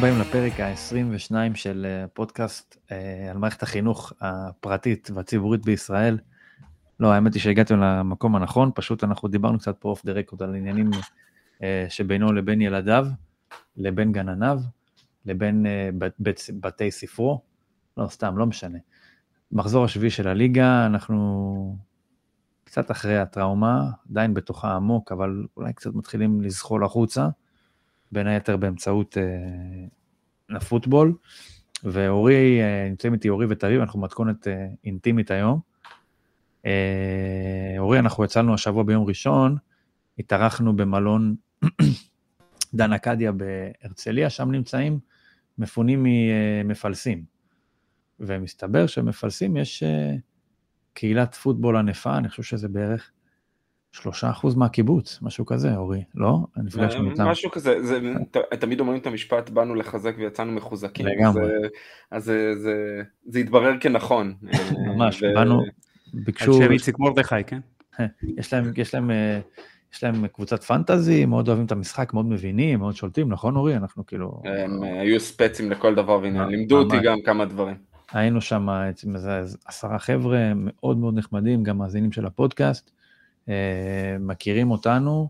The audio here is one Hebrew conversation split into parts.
הבאים לפרק ה-22 של אה, פודקאסט אה, על מערכת החינוך הפרטית והציבורית בישראל. לא, האמת היא שהגעתם למקום הנכון, פשוט אנחנו דיברנו קצת פה אוף דה רקורד על עניינים שבינו לבין ילדיו, לבין גנניו, לבין בית, בתי ספרו, לא סתם, לא משנה. מחזור השביעי של הליגה, אנחנו קצת אחרי הטראומה, עדיין בתוכה עמוק, אבל אולי קצת מתחילים לזחול החוצה. בין היתר באמצעות אה, לפוטבול. ואורי, אה, נמצאים איתי אורי ותריב, אנחנו מתכונת אה, אינטימית היום. אה, אורי, אנחנו יצאנו השבוע ביום ראשון, התארחנו במלון דן אקדיה בהרצליה, שם נמצאים מפונים ממפלסים. ומסתבר שמפלסים יש אה, קהילת פוטבול ענפה, אני חושב שזה בערך שלושה אחוז מהקיבוץ, משהו כזה, אורי, לא? נפגשנו איתם. משהו כזה, זה, תמיד אומרים את המשפט, באנו לחזק ויצאנו מחוזקים. לגמרי. אז זה, זה, זה התברר כנכון. ממש, באנו, ביקשו... על שם איציק מרדכי, כן? יש להם, יש להם, אה, יש להם קבוצת פנטזי, מאוד אוהבים את המשחק, מאוד מבינים, מאוד שולטים, נכון אורי? אנחנו כאילו... הם אה, היו ספצים לכל דבר ועניין, לימדו אותי גם כמה דברים. היינו שם עשרה חבר'ה מאוד מאוד נחמדים, גם מאזינים של הפודקאסט. אה, מכירים אותנו,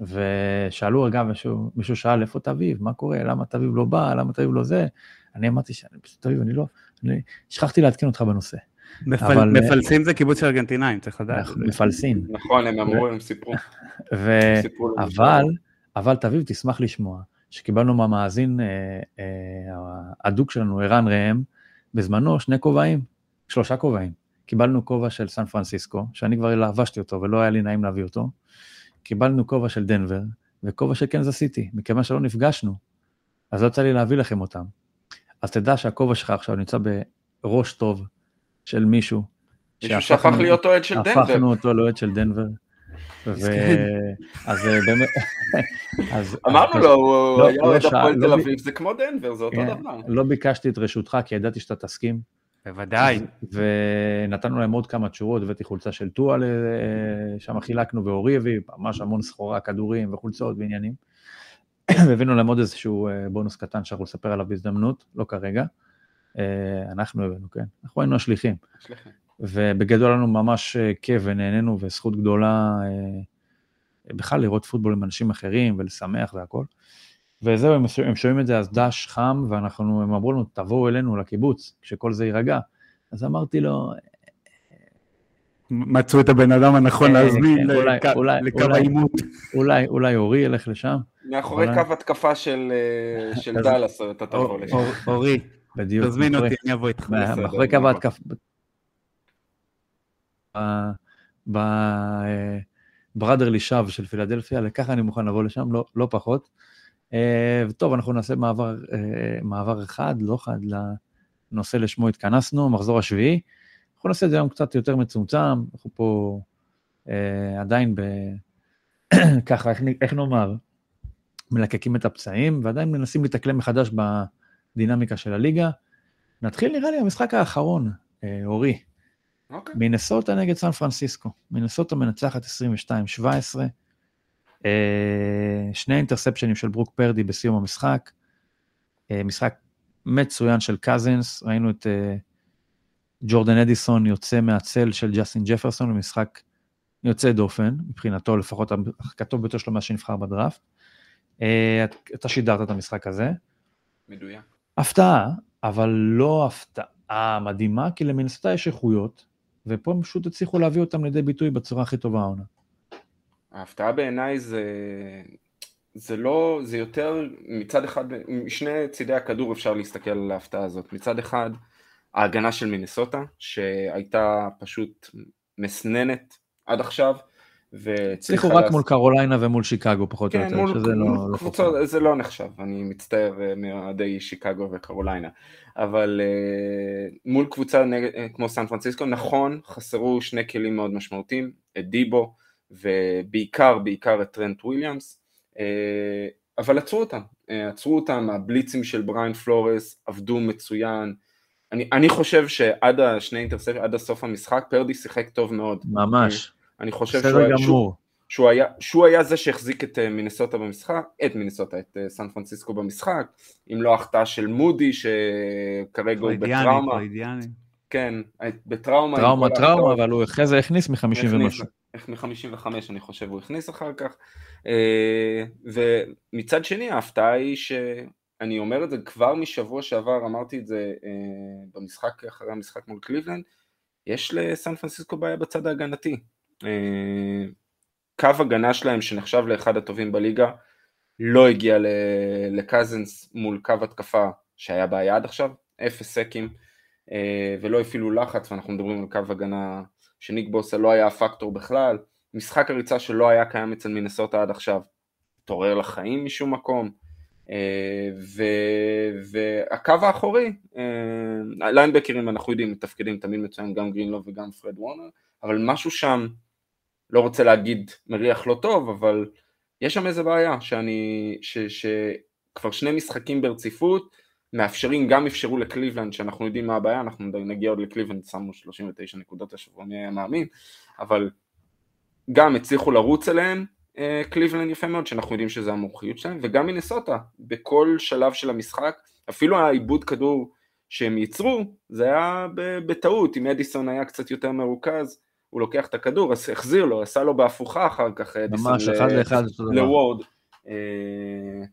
ושאלו, רגע, מישהו, מישהו שאל, איפה תביב? מה קורה? למה תביב לא בא? למה תביב לא זה? אני אמרתי שאני פשוט תביב, אני לא, אני שכחתי לעדכן אותך בנושא. מפל, אבל, אה, מפלסים זה קיבוץ של ארגנטינאים, צריך לדעת. מפלסים. נכון, הם אמרו, הם סיפרו. ו... אבל, אבל תביב, תשמח לשמוע שקיבלנו מהמאזין אה, הדוק שלנו, ערן ראם, בזמנו שני כובעים, שלושה כובעים. קיבלנו כובע של סן פרנסיסקו, שאני כבר לבשתי אותו ולא היה לי נעים להביא אותו. קיבלנו כובע של דנבר וכובע של קנזס סיטי, מכיוון שלא נפגשנו, אז לא יצא לי להביא לכם אותם. אז תדע שהכובע שלך עכשיו נמצא בראש טוב של מישהו. מישהו שהפך להיות אוהד של דנבר. הפכנו אותו לאוהד של דנבר. ו... אז אה, באמת, אמרנו לו, הוא לא, היה אוהד הפועל לא תל אביב, זה כמו דנבר, זה אותו כן, דבר. לא ביקשתי את רשותך, כי ידעתי שאתה תסכים. בוודאי. ונתנו להם עוד כמה תשורות, הבאתי חולצה של טואל, שם חילקנו ואורי הביא, ממש המון סחורה, כדורים וחולצות ועניינים. והבאנו להם עוד איזשהו אה, בונוס קטן שאנחנו נספר עליו בהזדמנות, לא כרגע. אה, אנחנו הבאנו, כן, אנחנו היינו השליחים. ובגדול לנו ממש אה, כיף ונהנינו וזכות גדולה בכלל לראות פוטבול עם אנשים אחרים ולשמח והכל. וזהו, הם, הם שומעים את זה אז דש חם, ואנחנו, הם אמרו לנו, תבואו אלינו לקיבוץ, כשכל זה יירגע. אז אמרתי לו... מצאו את הבן אדם הנכון אה, להזמין לקו העימות. אולי, אולי אורי ילך לשם. מאחורי קו התקפה של אה, דאלאס, אתה תבוא לשם. אורי, בדיוק. תזמין אותי, אני אבוא איתך. מאחורי קו ההתקפה. בראדרלי שווא של פילדלפיה, לככה אני מוכן לבוא לשם, לא, לא פחות. אה, וטוב, אנחנו נעשה מעבר, אה, מעבר אחד, לא אחד, לנושא לשמו התכנסנו, המחזור השביעי. אנחנו נעשה את זה היום קצת יותר מצומצם, אנחנו פה אה, עדיין ב... ככה, איך, איך נאמר, מלקקים את הפצעים, ועדיין מנסים להתאקלם מחדש בדינמיקה של הליגה. נתחיל נראה לי המשחק האחרון, אה, אורי. אוקיי. מינסוטה נגד סן פרנסיסקו. מינסוטה מנצחת 22-17. אה, שני אינטרספשנים של ברוק פרדי בסיום המשחק, אה, משחק מצוין של קזינס, ראינו את אה, ג'ורדן אדיסון יוצא מהצל של ג'סטין ג'פרסון, במשחק יוצא דופן, מבחינתו לפחות הכתוב ביותר שלו מאז שנבחר בדראפט. אתה שידרת את המשחק הזה. מדויק. הפתעה, אבל לא הפתעה מדהימה, כי למינסטה יש איכויות, ופה הם פשוט הצליחו להביא אותם לידי ביטוי בצורה הכי טובה העונה. ההפתעה בעיניי זה, זה לא, זה יותר מצד אחד, משני צידי הכדור אפשר להסתכל על ההפתעה הזאת. מצד אחד, ההגנה של מינסוטה, שהייתה פשוט מסננת עד עכשיו, הצליחו רק מול קרוליינה ומול שיקגו פחות כן, או יותר, מול, שזה לא, לא קבוצות, זה לא נחשב, אני מצטער אה, מאוהדי שיקגו וקרוליינה, אבל אה, מול קבוצה נגד, אה, כמו סן פרנסיסקו, נכון, חסרו שני כלים מאוד משמעותיים, את דיבו, ובעיקר, בעיקר את טרנט וויליאמס. אבל עצרו אותם, עצרו אותם, הבליצים של בריאן פלורס עבדו מצוין, אני, אני חושב שעד השני interceptions, עד הסוף המשחק, פרדי שיחק טוב מאוד. ממש. אני, חושב שהוא, היה, שהוא, שהוא, היה, שהוא היה זה שהחזיק את אה, מינסוטה במשחק, את מינסוטה, את אה, סן פרנסיסקו במשחק, אם לא החטאה של מודי שכרגע הוא בטראומה. כן, בטראומה. טראומה, טראומה, אבל הוא אחרי זה הכניס מ-50 ומשהו. מ-55 אני חושב הוא הכניס אחר כך. אה, ומצד שני ההפתעה היא ש... אני אומר את זה כבר משבוע שעבר, אמרתי את זה אה, במשחק אחרי המשחק מול קליבלנד, יש לסן פרנסיסקו בעיה בצד ההגנתי. אה, קו הגנה שלהם שנחשב לאחד הטובים בליגה, לא הגיע לקזנס מול קו התקפה שהיה בעיה עד עכשיו, אפס סקים, אה, ולא הפעילו לחץ, ואנחנו מדברים על קו הגנה שניק בוסה לא היה הפקטור בכלל, משחק הריצה שלא היה קיים אצל מינסוטה עד עכשיו, התעורר לחיים משום מקום, אה, והקו האחורי, ליינבקרים אנחנו יודעים, מתפקדים תמיד מצוין גם גרינלו וגם פרד וורנר, אבל משהו שם, לא רוצה להגיד מריח לא טוב, אבל יש שם איזה בעיה, שאני, ש, שכבר שני משחקים ברציפות, מאפשרים, גם אפשרו לקליבלנד, שאנחנו יודעים מה הבעיה, אנחנו נגיע עוד לקליבלנד, שמו 39 נקודות השבוע, מי היה מאמין, אבל גם הצליחו לרוץ אליהם, קליבלנד יפה מאוד, שאנחנו יודעים שזה המומחיות שלהם, וגם מינסוטה, בכל שלב של המשחק, אפילו האיבוד כדור שהם ייצרו, זה היה בטעות, אם אדיסון היה קצת יותר מרוכז, הוא לוקח את הכדור, אז החזיר לו, עשה לו בהפוכה אחר כך, אדיסון ממש, אחד לאחד, לוורד. אה,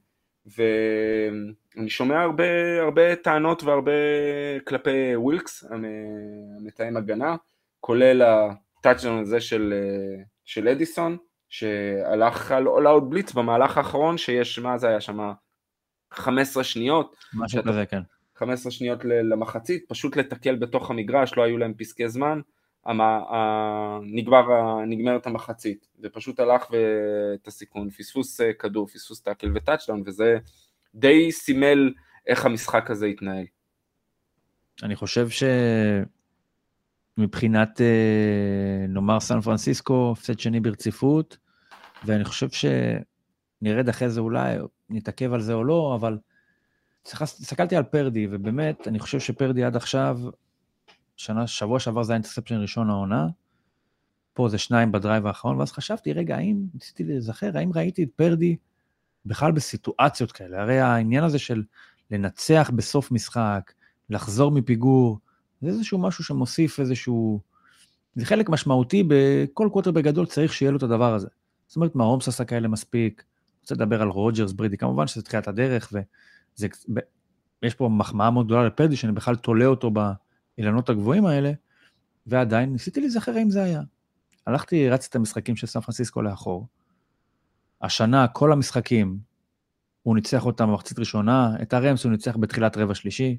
ואני שומע הרבה, הרבה טענות והרבה כלפי ווילקס, המתאם הגנה, כולל הטאצ'דאון הזה של, אה, של אדיסון, שהלך על all out blitz במהלך האחרון, שיש, מה זה היה שם? 15 שניות. משהו כזה, כן. 15 שניות למחצית, פשוט לתקל בתוך המגרש, לא היו להם פסקי זמן, נגמר, נגמרת המחצית, ופשוט הלך את הסיכון, פספוס אה, כדור, פספוס tackle וטאצ'דאון, וזה די סימל איך המשחק הזה התנהל. אני חושב שמבחינת, אה, נאמר, סן פרנסיסקו, הפסד שני ברציפות, ואני חושב שנרד אחרי זה אולי, נתעכב על זה או לא, אבל הסתכלתי על פרדי, ובאמת, אני חושב שפרדי עד עכשיו, שנה, שבוע שעבר זה היה אינטרספצ'ן ראשון העונה, פה זה שניים בדרייב האחרון, ואז חשבתי, רגע, האם, ניסיתי להיזכר, האם ראיתי את פרדי בכלל בסיטואציות כאלה? הרי העניין הזה של לנצח בסוף משחק, לחזור מפיגור, זה איזשהו משהו שמוסיף איזשהו... זה חלק משמעותי, בכל קוורטרבק גדול צריך שיהיה לו את הדבר הזה. זאת אומרת, מהומס עשה כאלה מספיק, רוצה לדבר על רוג'רס, ברידי, כמובן שזה תחילת הדרך, ויש פה מחמאה מאוד גדולה לפרדי, שאני בכלל תולה אותו באילנות הגבוהים האלה, ועדיין ניסיתי להיזכר אם זה היה. הלכתי, רצתי את המשחקים של סן פרנסיסקו לאחור. השנה, כל המשחקים, הוא ניצח אותם במחצית ראשונה, את הרמס הוא ניצח בתחילת רבע שלישי.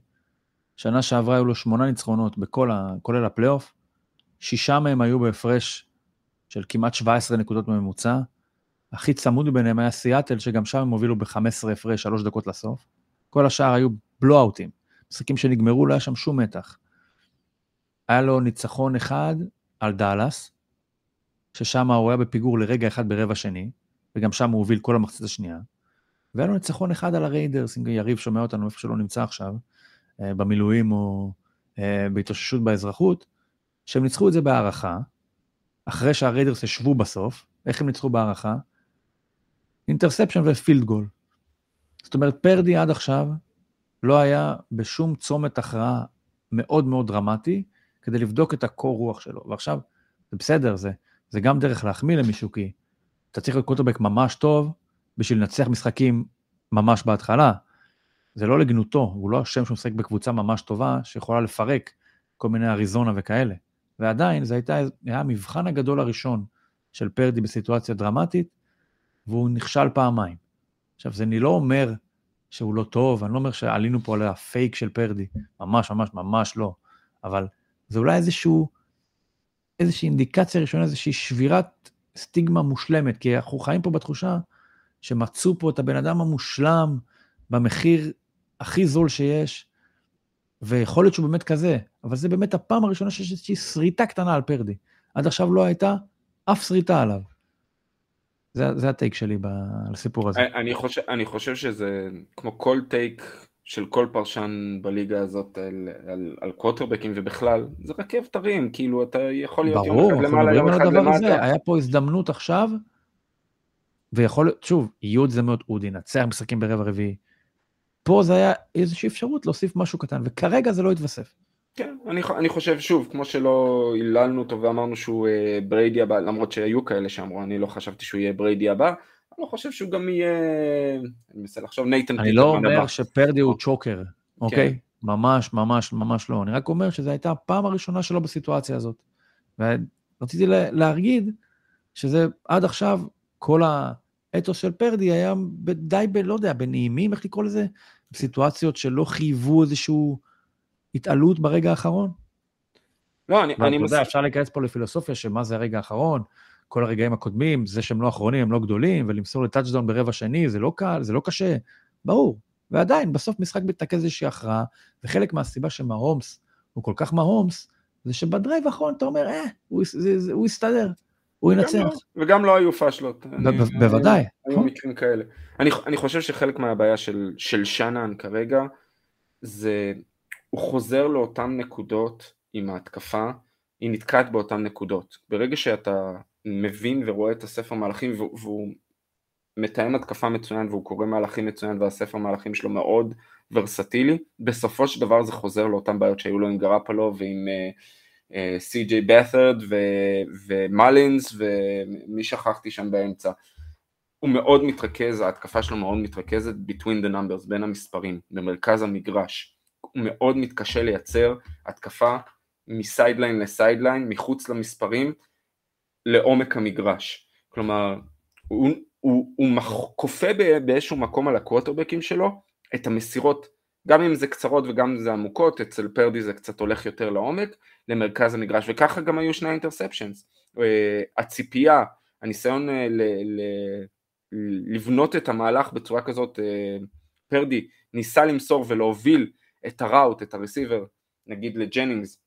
שנה שעברה היו לו שמונה ניצחונות, בכל ה... כולל הפלייאוף. שישה מהם היו בהפרש של כמעט 17 נקודות בממוצע. הכי צמוד ביניהם היה סיאטל, שגם שם הם הובילו ב-15 הפרש, שלוש דקות לסוף. כל השאר היו בלואוטים. משחקים שנגמרו, לא היה שם שום מתח. היה לו ניצחון אחד על דאלאס, ששם הוא היה בפיגור לרגע אחד ברבע שני, וגם שם הוא הוביל כל המחצית השנייה. והיה לו ניצחון אחד על הריידרס, אם יריב שומע אותנו איפה שלא נמצא עכשיו, אה, במילואים או אה, בהתאוששות באזרחות, שהם ניצחו את זה בהארכה, אחרי שהריידרס השוו בסוף, איך הם ניצחו בהארכה? interception ו field goal. זאת אומרת, פרדי עד עכשיו לא היה בשום צומת הכרעה מאוד מאוד דרמטי כדי לבדוק את הקור רוח שלו. ועכשיו, זה בסדר, זה, זה גם דרך להחמיא למישהו, כי אתה צריך להיות קוטרבק ממש טוב בשביל לנצח משחקים ממש בהתחלה. זה לא לגנותו, הוא לא השם שהוא משחק בקבוצה ממש טובה שיכולה לפרק כל מיני אריזונה וכאלה. ועדיין זה הייתה, היה המבחן הגדול הראשון של פרדי בסיטואציה דרמטית, והוא נכשל פעמיים. עכשיו, זה אני לא אומר שהוא לא טוב, אני לא אומר שעלינו פה על הפייק של פרדי, ממש ממש ממש לא, אבל זה אולי איזשהו, איזושהי אינדיקציה ראשונה, איזושהי שבירת סטיגמה מושלמת, כי אנחנו חיים פה בתחושה שמצאו פה את הבן אדם המושלם במחיר הכי זול שיש, ויכול להיות שהוא באמת כזה, אבל זה באמת הפעם הראשונה שיש איזושהי שריטה קטנה על פרדי. עד עכשיו לא הייתה אף שריטה עליו. זה, זה הטייק שלי בסיפור הזה. אני חושב, אני חושב שזה כמו כל טייק של כל פרשן בליגה הזאת על, על, על קווטרבקים ובכלל, זה רכבת הרים, כאילו אתה יכול להיות ברור, יום אחד למעלה, יום אחד למטה. הזה, היה פה הזדמנות עכשיו, ויכול להיות, שוב, יהיו הזדמנות, הוא ינצח משחקים ברבע רביעי. פה זה היה איזושהי אפשרות להוסיף משהו קטן, וכרגע זה לא התווסף. כן, אני, אני חושב שוב, כמו שלא היללנו אותו ואמרנו שהוא אה, בריידי הבא, למרות שהיו כאלה שאמרו, אני לא חשבתי שהוא יהיה בריידי הבא, לא חושב שהוא גם יהיה, אני מנסה לחשוב, נייתן אני לא אומר. שפרדי הוא צ'וקר, אוקיי? כן. ממש, ממש, ממש לא. אני רק אומר שזו הייתה הפעם הראשונה שלו בסיטואציה הזאת. ורציתי להגיד שזה עד עכשיו, כל האתוס של פרדי היה די ב... לא יודע, בנעימים, איך לקרוא לזה? בסיטואציות שלא חייבו איזשהו... התעלות ברגע האחרון. לא, אני, אני מסכים. אפשר להיכנס פה לפילוסופיה שמה זה הרגע האחרון, כל הרגעים הקודמים, זה שהם לא אחרונים, הם לא גדולים, ולמסור לטאצ'דאון ברבע שני, זה לא קל, זה לא קשה, ברור. ועדיין, בסוף משחק מתנקז איזושהי הכרעה, וחלק מהסיבה שמהומס הוא כל כך מהומס, זה שבדרייב האחרון אתה אומר, אה, הוא, זה, זה, הוא יסתדר, הוא ינצח. לא, וגם לא היו פאשלות. בוודאי. היו נכון. מקרים כאלה. אני, אני חושב שחלק מהבעיה של, של שנן כרגע, זה הוא חוזר לאותן נקודות עם ההתקפה, היא נתקעת באותן נקודות. ברגע שאתה מבין ורואה את הספר מהלכים והוא מתאם התקפה מצוין והוא קורא מהלכים מצוין והספר מהלכים שלו מאוד ורסטילי, בסופו של דבר זה חוזר לאותן בעיות שהיו לו עם גרופולו ועם סי.ג'יי אה, בת'רד ומאלנס ומי שכחתי שם באמצע. הוא מאוד מתרכז, ההתקפה שלו מאוד מתרכזת between the numbers, בין המספרים, במרכז המגרש. הוא מאוד מתקשה לייצר התקפה מ sideline ל sideline, מחוץ למספרים, לעומק המגרש. כלומר, הוא, הוא, הוא כופה באיזשהו מקום על הקוורטרבקים שלו את המסירות, גם אם זה קצרות וגם אם זה עמוקות, אצל פרדי זה קצת הולך יותר לעומק, למרכז המגרש, וככה גם היו שני interceptions. אה, הציפייה, הניסיון אה, ל, ל, לבנות את המהלך בצורה כזאת, אה, פרדי ניסה למסור ולהוביל את ה route, את ה receiver, נגיד לג'נינגס,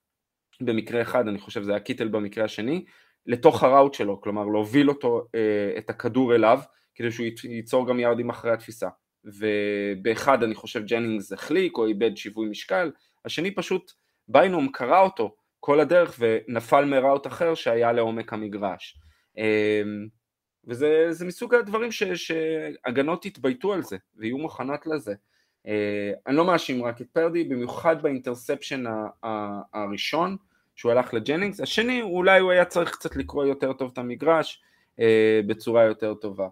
במקרה אחד, אני חושב זה היה קיטל במקרה השני, לתוך ה route שלו, כלומר להוביל אותו, אה, את הכדור אליו, כדי שהוא ייצור גם יארדים אחרי התפיסה. ובאחד אני חושב ג'נינגס החליק או איבד שיווי משקל, השני פשוט ביינום קרא אותו כל הדרך ונפל מראוט אחר שהיה לעומק המגרש. אה, וזה מסוג הדברים ש, שהגנות יתבייתו על זה ויהיו מוכנות לזה. אה, אני לא מאשים רק את פרדי, במיוחד ב interception הראשון שהוא הלך לג'נינגס, השני אולי הוא היה צריך קצת לקרוא יותר טוב את המגרש אה, בצורה יותר טובה.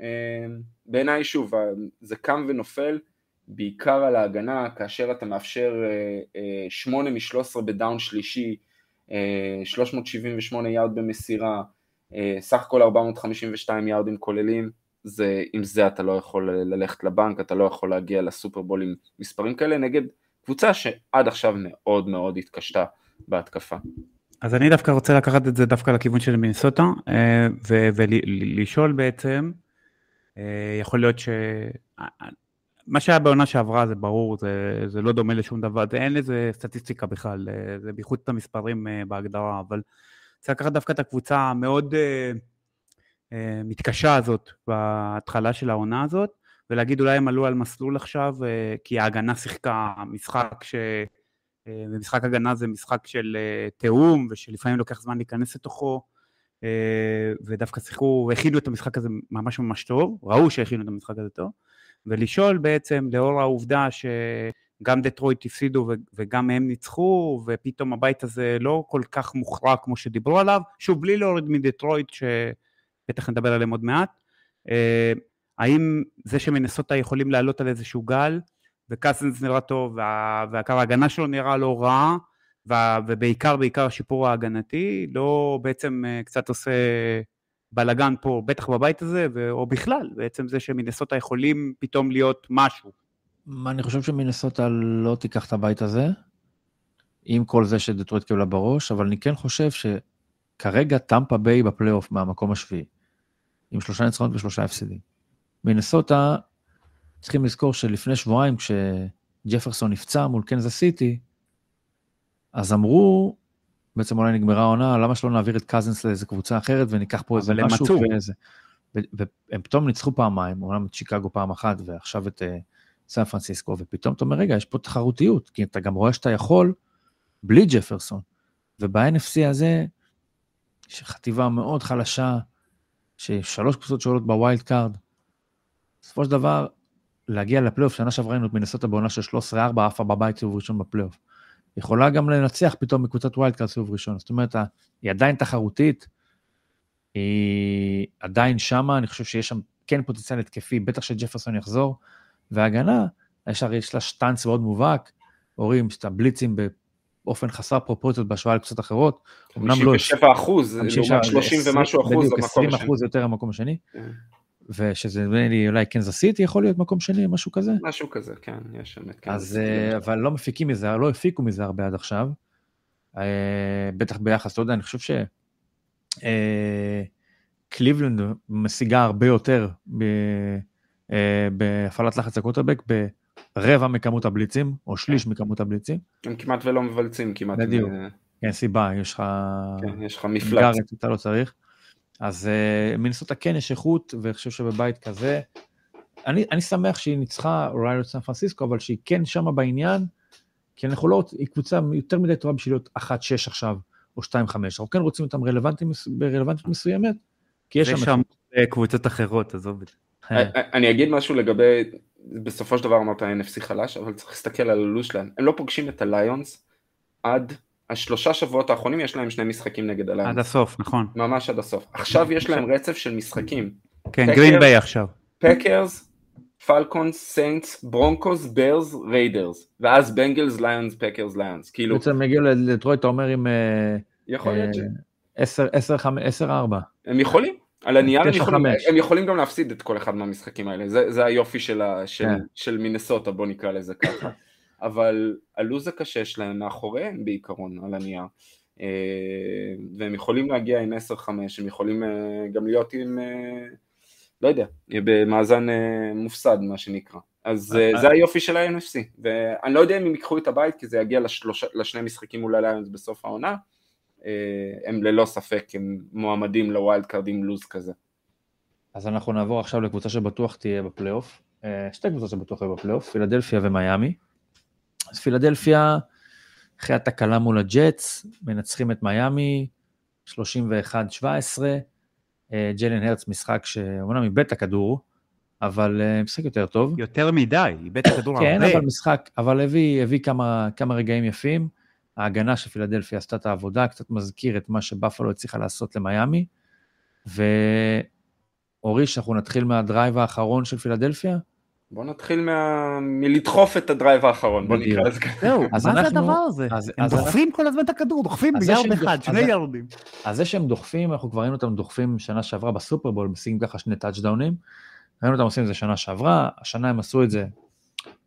אה, בעיניי שוב, זה קם ונופל בעיקר על ההגנה, כאשר אתה מאפשר 8 מ-13 ב down שלישי, 378 יארד במסירה, סך הכל 452 יארדים כוללים, זה, עם זה אתה לא יכול ללכת לבנק, אתה לא יכול להגיע לסופרבול עם מספרים כאלה נגד קבוצה שעד עכשיו מאוד מאוד התקשתה בהתקפה. אז אני דווקא רוצה לקחת את זה דווקא לכיוון של מינסוטה, אה, ולשאול בעצם, אה, יכול להיות ש... מה שהיה בעונה שעברה זה ברור, זה, זה לא דומה לשום דבר, זה, אין לזה סטטיסטיקה בכלל, אה, זה בייחוד את המספרים בהגדרה, אבל צריך לקחת דווקא את הקבוצה המאוד... אה, מתקשה הזאת בהתחלה של העונה הזאת, ולהגיד אולי הם עלו על מסלול עכשיו, אה, כי ההגנה שיחקה משחק ש... אה, ומשחק הגנה זה משחק של תיאום, ושלפעמים לוקח זמן להיכנס לתוכו, ודווקא שיחקו, הכינו את המשחק הזה ממש ממש טוב, ראו שהכינו את המשחק הזה טוב, ולשאול בעצם, לאור העובדה שגם דטרויט הפסידו וגם הם ניצחו, ופתאום הבית הזה לא כל כך מוכרע כמו שדיברו עליו, שוב, בלי להוריד מדטרויט, ש... בטח נדבר עליהם עוד מעט. אה, האם זה שמנסוטה יכולים לעלות על איזשהו גל, וקאסנס נראה טוב, וה, והקו ההגנה שלו נראה לא רע, ובעיקר בעיקר השיפור ההגנתי, לא בעצם אה, קצת עושה בלאגן פה, בטח בבית הזה, או בכלל, בעצם זה שמנסוטה יכולים פתאום להיות משהו. אני חושב שמנסוטה לא תיקח את הבית הזה, עם כל זה שדטרויט קיבלה בראש, אבל אני כן חושב שכרגע טמפה ביי בפלייאוף מהמקום השביעי. עם שלושה ניצחונות ושלושה הפסדים. מינסוטה, צריכים לזכור שלפני שבועיים, כשג'פרסון נפצע מול קנזס סיטי, אז אמרו, בעצם אולי נגמרה העונה, למה שלא נעביר את קזינס לאיזה קבוצה אחרת וניקח פה איזה משהו ואיזה... והם פתאום ניצחו פעמיים, אומנם את שיקגו פעם אחת ועכשיו את אה, סן פרנסיסקו, ופתאום אתה אומר, רגע, יש פה תחרותיות, כי אתה גם רואה שאתה יכול בלי ג'פרסון. וב-NFC הזה, יש חטיבה מאוד חלשה, ששלוש קבוצות שעולות ב wild card. בסופו של דבר, להגיע לפלייאוף, שנה שעברה ראינו את מינסוטה בעונה של 13-4, עפה בבית סיבוב ראשון בפלייאוף. יכולה גם לנצח פתאום מקבוצת wild card סיבוב ראשון. זאת אומרת, היא עדיין תחרותית, היא עדיין שמה, אני חושב שיש שם כן פוטנציאל התקפי, בטח שג'פרסון יחזור, והגנה, יש לה שטאנץ מאוד מובהק, הורים שאתה בליצים באופן חסר פרופורציות בהשוואה לקבוצות אחרות. אמנם לא... 57 אחוז, לעומת 30 ומשהו אחוז השני. 20 אחוז יותר במקום השני. כן. ושזה נראה לי אולי קנזס סיטי יכול להיות מקום שני, משהו כזה. משהו כזה, כן, יש שם את קנזס סיטי. אה, אבל לא מפיקים מזה, לא הפיקו מזה הרבה עד עכשיו. אה, בטח ביחס, אתה יודע, אני חושב ש... אה, משיגה הרבה יותר בהפעלת לחץ הקוטרבק ברבע מכמות הבליצים, או שליש מכמות הבליצים. הם כמעט ולא מבלצים, כמעט. בדיוק, אין סיבה, יש לך... כן, יש לך מפלט. אתה לא צריך. אז uh, מנסוטה כן יש איכות, ואני חושב שבבית כזה, אני, אני שמח שהיא ניצחה ריילוט סן פרנסיסקו, אבל שהיא כן שמה בעניין, כי אנחנו לא, היא קבוצה יותר מדי טובה בשביל להיות 1-6 עכשיו, או 2-5, אנחנו כן רוצים אותם רלוונטיים, ברלוונטיות מסוימת, כי יש שם... שם אה, קבוצות אחרות, עזוב את זה. אה. אני אגיד משהו לגבי, בסופו של דבר אמרת NFC חלש, אבל צריך להסתכל על הלו"ז שלהם, הם לא פוגשים את הליונס עד השלושה שבועות האחרונים יש להם שני משחקים נגד הליונס. עד הסוף, נכון. ממש עד הסוף. עכשיו יש להם רצף של משחקים. כן, גרין ביי עכשיו. פקרס, פלקונס, סיינטס, ברונקוס, ברס, ריידרס. ואז בנגלס, ליונס, פקרס, ליונס. כאילו... בעצם מגיע לדטרויט, אתה אומר עם... אה, יכול להיות אה, ש... 10-4. הם יכולים. על הנייר הם יכולים, הם יכולים גם להפסיד את כל אחד מהמשחקים האלה, זה, זה היופי של, ה, של, כן. של מינסוטה, בוא נקרא לזה ככה. אבל הלו"ז הקשה שלהם מאחוריהם בעיקרון על הנייר. אה, והם יכולים להגיע עם 10-5, הם יכולים אה, גם להיות עם, אה, לא יודע, במאזן מופסד מה שנקרא. אז זה היופי של ה-NFC, ואני לא יודע אם הם ייקחו את הבית כי זה יגיע לשלוש, לשני משחקים מול הליונס בסוף העונה, הם ללא ספק הם מועמדים ל wild card עם לו"ז כזה. אז אנחנו נעבור עכשיו לקבוצה שבטוח תהיה בפלייאוף, שתי קבוצות שבטוח יהיו בפלייאוף, פילדלפיה ומיאמי. אז פילדלפיה, אחרי התקלה מול הג'אטס, מנצחים את מיאמי, 31-17. אה, ג'לן הרץ משחק שאומנם איבד את הכדור, אבל אה, משחק יותר טוב. יותר מדי, איבד את הכדור הרבה. כן, אבל משחק, אבל הביא, הביא כמה, כמה רגעים יפים. ההגנה של פילדלפיה עשתה את העבודה, קצת מזכיר את מה שבאפלו הצליחה לעשות למיאמי. ואורי, שאנחנו נתחיל מה drive האחרון של פילדלפיה. בוא נתחיל מה... מלדחוף את ה drive האחרון, בוא נקרא לזה ככה. זהו, מה זה הדבר הזה? הם דוחפים כל הזמן את הכדור, דוחפים ביארד אחד, שני יארדים. אז זה שהם דוחפים, אנחנו כבר ראינו אותם דוחפים שנה שעברה בסופרבול, משיגים ככה שני טאצ'דאונים. ראינו אותם עושים את זה שנה שעברה, השנה הם עשו את זה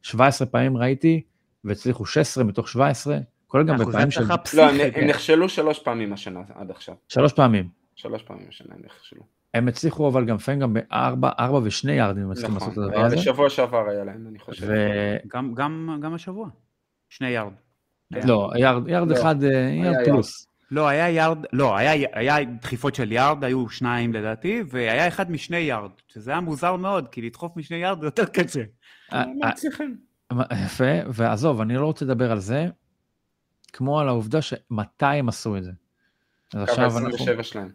17 פעמים ראיתי, והצליחו 16 מתוך 17, כולל גם בפעמים של... לא, הם נכשלו שלוש פעמים השנה עד עכשיו. שלוש פעמים. שלוש פעמים השנה הם נכשלו. הם הצליחו אבל גם לפעמים גם בארבע, ארבע ושני יארדים הם מצליחים לעשות את הדבר הזה. נכון, בשבוע שעבר היה להם, אני חושב. גם השבוע, שני יארד. לא, יארד לא. אחד, אה, יארד פלוס. לא, היה יארד, לא, היה, היה דחיפות של יארד, היו שניים לדעתי, והיה אחד משני יארד, שזה היה מוזר מאוד, כי לדחוף משני יארד זה יותר קשה. אה, אה, יפה, ועזוב, אני לא רוצה לדבר על זה, כמו על העובדה שמתי הם עשו את זה. קו ה-27 שלהם.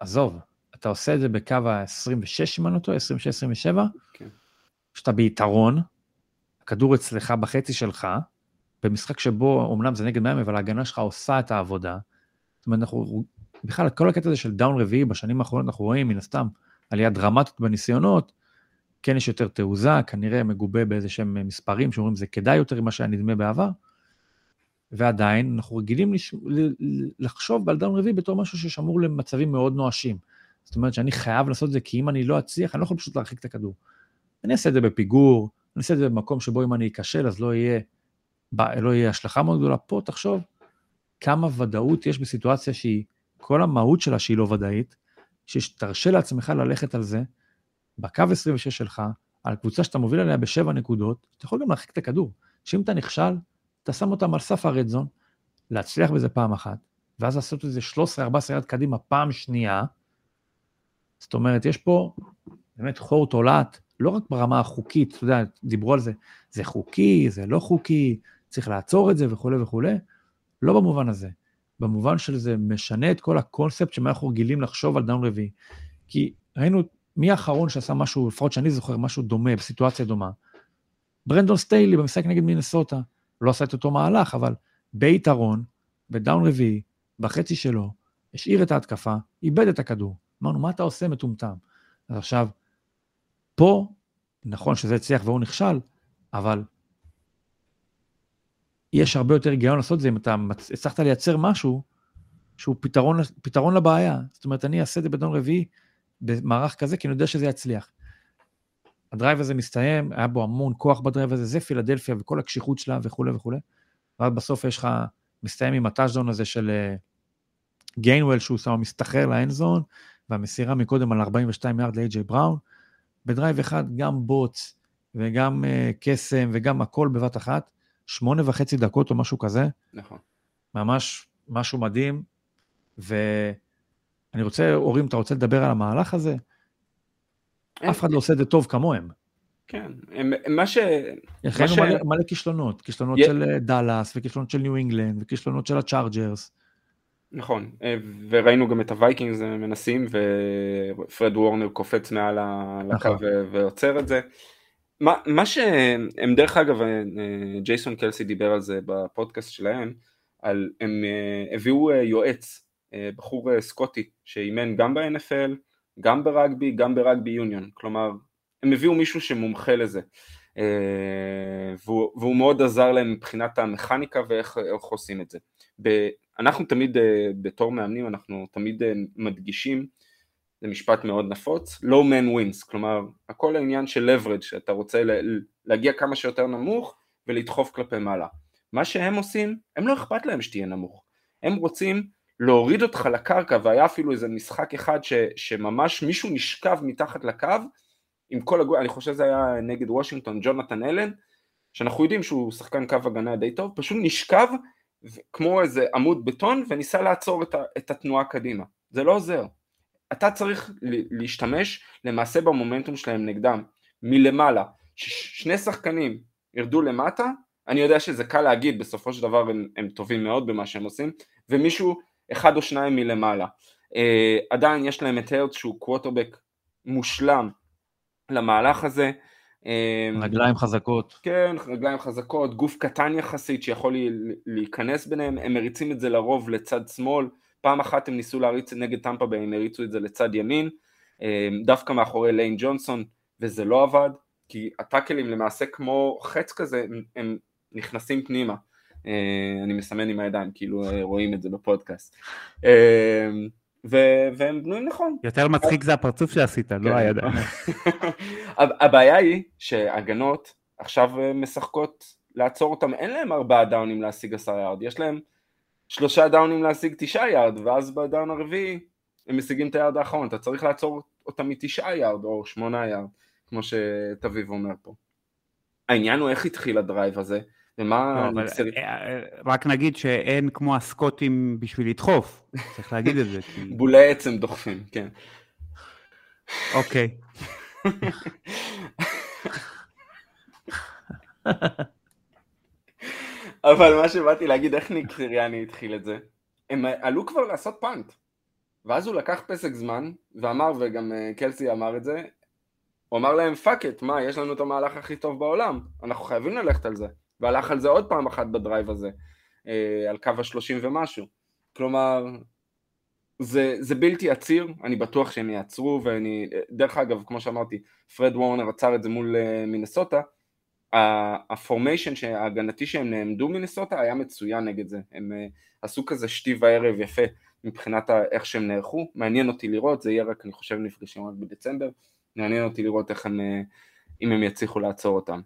עזוב, אתה עושה את זה בקו ה-26 אם אני לא טועה, 26-27, כן. שאתה ביתרון, הכדור אצלך בחצי שלך, במשחק שבו אמנם זה נגד מיאמי, אבל ההגנה שלך עושה את העבודה. זאת אומרת, אנחנו, בכלל, כל הקטע הזה של דאון רביעי, בשנים האחרונות אנחנו רואים, מן הסתם, עלייה דרמטית בניסיונות, כן יש יותר תעוזה, כנראה מגובה באיזה שהם מספרים שאומרים זה כדאי יותר ממה שהיה נדמה בעבר, ועדיין אנחנו רגילים לש... לחשוב על דאון רביעי בתור משהו ששמור למצבים מאוד נואשים. זאת אומרת שאני חייב לעשות את זה, כי אם אני לא אצליח, אני לא יכול פשוט להרחיק את הכדור. אני אעשה את זה בפיגור, אני אעשה את זה במקום שבו אם אני אכשל, אז לא יהיה, לא יהיה השלכה מאוד גדולה. פה תחשוב כמה ודאות יש בסיטואציה שהיא, כל המהות שלה שהיא לא ודאית, שתרשה לעצמך ללכת על זה, בקו 26 שלך, על קבוצה שאתה מוביל עליה בשבע נקודות, אתה יכול גם להרחיק את הכדור. שאם אתה נכשל, אתה שם אותם על סף הרדזון, להצליח בזה פעם אחת, ואז לעשות את זה 13-14 יד קדימה פעם שנייה, זאת אומרת, יש פה באמת חור תולעת, לא רק ברמה החוקית, אתה יודע, דיברו על זה, זה חוקי, זה לא חוקי, צריך לעצור את זה וכולי וכולי, לא במובן הזה. במובן של זה משנה את כל הקונספט שמה אנחנו רגילים לחשוב על down רביעי. כי ראינו מי האחרון שעשה משהו, לפחות שאני זוכר, משהו דומה, בסיטואציה דומה. ברנדון סטיילי במשחק נגד מינסוטה, לא עשה את אותו מהלך, אבל ביתרון, ב down רביעי, בחצי שלו, השאיר את ההתקפה, איבד את הכדור. אמרנו, מה אתה עושה מטומטם? אז עכשיו, פה, נכון שזה הצליח והוא נכשל, אבל יש הרבה יותר היגיון לעשות את זה אם אתה הצלחת לייצר משהו שהוא פתרון, פתרון לבעיה. זאת אומרת, אני אעשה את זה ב down רביעי במערך כזה, כי אני יודע שזה יצליח. ה drive הזה מסתיים, היה בו המון כוח ב drive הזה, זה פילדלפיה וכל הקשיחות שלה וכולי וכולי. ואז בסוף יש לך, מסתיים עם ה touchdown הזה של גיינוול, אה, שהוא שם מסתחרר ל end zone, והמסירה מקודם על 42 יארד לאיי-ג'יי בראון. ב drive אחד גם בוץ וגם אה, קסם וגם הכל בבת אחת. שמונה וחצי דקות או משהו כזה. נכון. ממש משהו מדהים. ואני רוצה, אורי, אתה רוצה לדבר על המהלך הזה? אף אחד לא עושה את זה טוב כמוהם. כן, הם, מה ש... יש לנו ש... מלא, מלא כישלונות, כישלונות י... של אה, דאלאס, וכישלונות של ניו אינגלנד, וכישלונות של הצ'ארג'רס. נכון, אה, וראינו גם את הווייקינגס מנסים, ופרד וורנר קופץ מעל הקו נכון. ועוצר את זה. מה, מה שהם דרך אגב, אה, ג'ייסון קלסי דיבר על זה בפודקאסט שלהם, על, הם אה, הביאו אה, יועץ, בחור סקוטי, שאימן גם ב-NFL, גם ברגבי, גם ברגבי יוניון, כלומר, הם הביאו מישהו שמומחה לזה, והוא, והוא מאוד עזר להם מבחינת המכניקה ואיך עושים את זה. אנחנו תמיד, בתור מאמנים, אנחנו תמיד מדגישים זה משפט מאוד נפוץ, low man wins, כלומר הכל העניין של leverage, שאתה רוצה להגיע כמה שיותר נמוך ולדחוף כלפי מעלה. מה שהם עושים, הם לא אכפת להם שתהיה נמוך, הם רוצים להוריד אותך לקרקע והיה אפילו איזה משחק אחד ש, שממש מישהו נשכב מתחת לקו עם כל הגול, אני חושב שזה היה נגד וושינגטון, ג'ונתן אלן, שאנחנו יודעים שהוא שחקן קו הגנה די טוב, פשוט נשכב כמו איזה עמוד בטון וניסה לעצור את, ה, את התנועה קדימה, זה לא עוזר, אתה צריך להשתמש למעשה במומנטום שלהם נגדם מלמעלה, ששני שחקנים ירדו למטה, אני יודע שזה קל להגיד, בסופו של דבר הם, הם טובים מאוד במה שהם עושים, ומישהו אחד או שניים מלמעלה. Uh, עדיין יש להם את הרץ שהוא קווטרבק מושלם למהלך הזה. אה, רגליים חזקות. כן, רגליים חזקות, גוף קטן יחסית שיכול להיכנס ביניהם, הם מריצים את זה לרוב לצד שמאל, פעם אחת הם ניסו להריץ נגד טמפה ביי, הם הריצו את זה לצד ימין, אה, דווקא מאחורי ליין ג'ונסון, וזה לא עבד, כי הטאקלים למעשה כמו חץ כזה, הם נכנסים פנימה. אה, אני מסמן עם הידיים, כאילו אה, רואים את זה בפודקאסט. ו- והם בנויים נכון. יותר מצחיק זה הפרצוף שעשית, לא כן. הידיים. הבעיה היא שהגנות עכשיו משחקות לעצור אותם, אין להם ארבעה דאונים להשיג עשרה יארד, יש להם שלושה דאונים להשיג תשעה יארד, ואז ב down הרביעי הם משיגים את היארד האחרון, אתה צריך לעצור אותם מתשעה יארד או שמונה יארד, כמו שתביב אומר פה. העניין הוא איך התחיל ה drive הזה, ומה... לא, נצר... אה, אה, רק נגיד שאין כמו הסקוטים בשביל לדחוף, צריך להגיד את זה. כי... בולי עצם דוחפים, כן. אוקיי. אבל מה שבאתי להגיד, איך ניק סיריאני התחיל את זה? הם עלו כבר לעשות punt. ואז הוא לקח פסק זמן, ואמר, וגם אה, קלסי אמר את זה, הוא אמר להם fuck it, מה, יש לנו את המהלך הכי טוב בעולם, אנחנו חייבים ללכת על זה. והלך על זה עוד פעם אחת ב drive הזה, אה, על קו השלושים ומשהו. כלומר, זה, זה בלתי עציר, אני בטוח שהם יעצרו, ואני, דרך אגב, כמו שאמרתי, פרד וורנר עצר את זה מול אה, מינסוטה, ה formation ההגנתי שהם נעמדו מינסוטה היה מצוין נגד זה, הם עשו כזה שתי וערב יפה מבחינת איך שהם נערכו, מעניין אותי לראות, זה יהיה רק אני חושב נפגשים רק בדצמבר, מעניין אותי לראות איך הם, אם הם יצליחו לעצור אותם.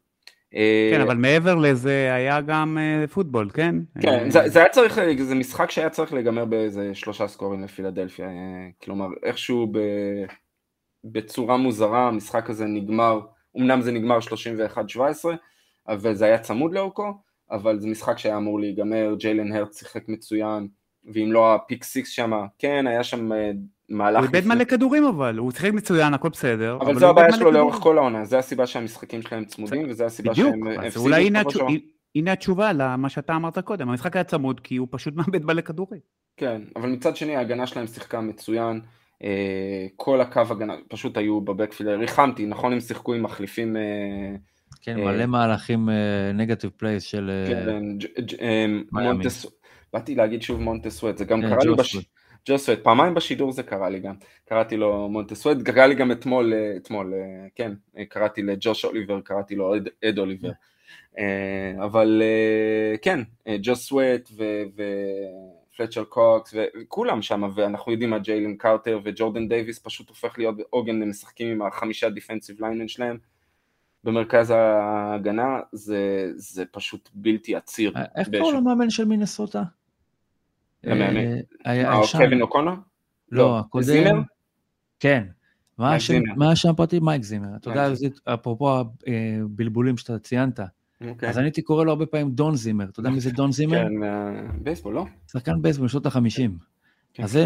כן, uh, אבל מעבר לזה היה גם uh, פוטבול, כן? כן, זה, זה היה צריך, זה משחק שהיה צריך להיגמר באיזה שלושה סקורים לפילדלפיה, כלומר איכשהו ב, בצורה מוזרה המשחק הזה נגמר אמנם זה נגמר 31-17, וזה היה צמוד לאורכו, אבל זה משחק שהיה אמור להיגמר, ג'יילן הרט שיחק מצוין, ואם לא הפיק סיקס שם, כן, היה שם אה, מהלך... הוא איבד מלא כדורים אבל, הוא שיחק מצוין, הכל בסדר. אבל הוא זו הבעיה שלו לאורך. כל העונה, זה הסיבה שהמשחקים שלהם צמודים, וזה הסיבה בדיוק, שהם אז הפסידו אולי הנה שבוע התשו- שעבר. הנה התשובה למה שאתה אמרת קודם, המשחק היה צמוד כי הוא פשוט מאבד מלא כדורים. כן, אבל מצד שני ההגנה שלהם שיחקה מצוין, אה, כל הקו הגנה פשוט היו ב backfield, ריחמתי, נכון הם שיחקו עם מחליפים, אה, כן, אה, מלא מהלכים negative plays של... כן. מונטס, באתי להגיד שוב מונטז סווט, זה גם כן, קרה לי, בש- ג'וש סווט. ג'וש סווט, פעמיים בשידור זה קרה לי גם, קראתי לו מונטז סווט, קרה לי גם אתמול, אה, אתמול, אה, כן, אה, קראתי לג'וש אוליבר, קראתי לו אד- אד אוליבר, אבל כן, ג'וש סווט ופלצ'ר קוקס וכולם שם, ואנחנו יודעים מה ג'יילן קרטר וג'ורדן דייוויס פשוט הופך להיות עוגן, הם משחקים עם החמישה defensive linemen שלהם במרכז ההגנה, זה, זה פשוט בלתי עציר. איך קראו למאמן של מינסוטה? למאמן. אה, אה. קווין אוקונר? לא, הקודם. זימר? כן. מה השם- הפרטי? מייק זימר. אתה יודע, אפרופו הבלבולים שאתה ציינת, אוקיי. אז אני הייתי קורא לו הרבה פעמים דון זימר. אתה יודע מי זה דון זימר? כן, מהבייסבול, לא? שחקן בייסבול משנות החמישים. כן. אז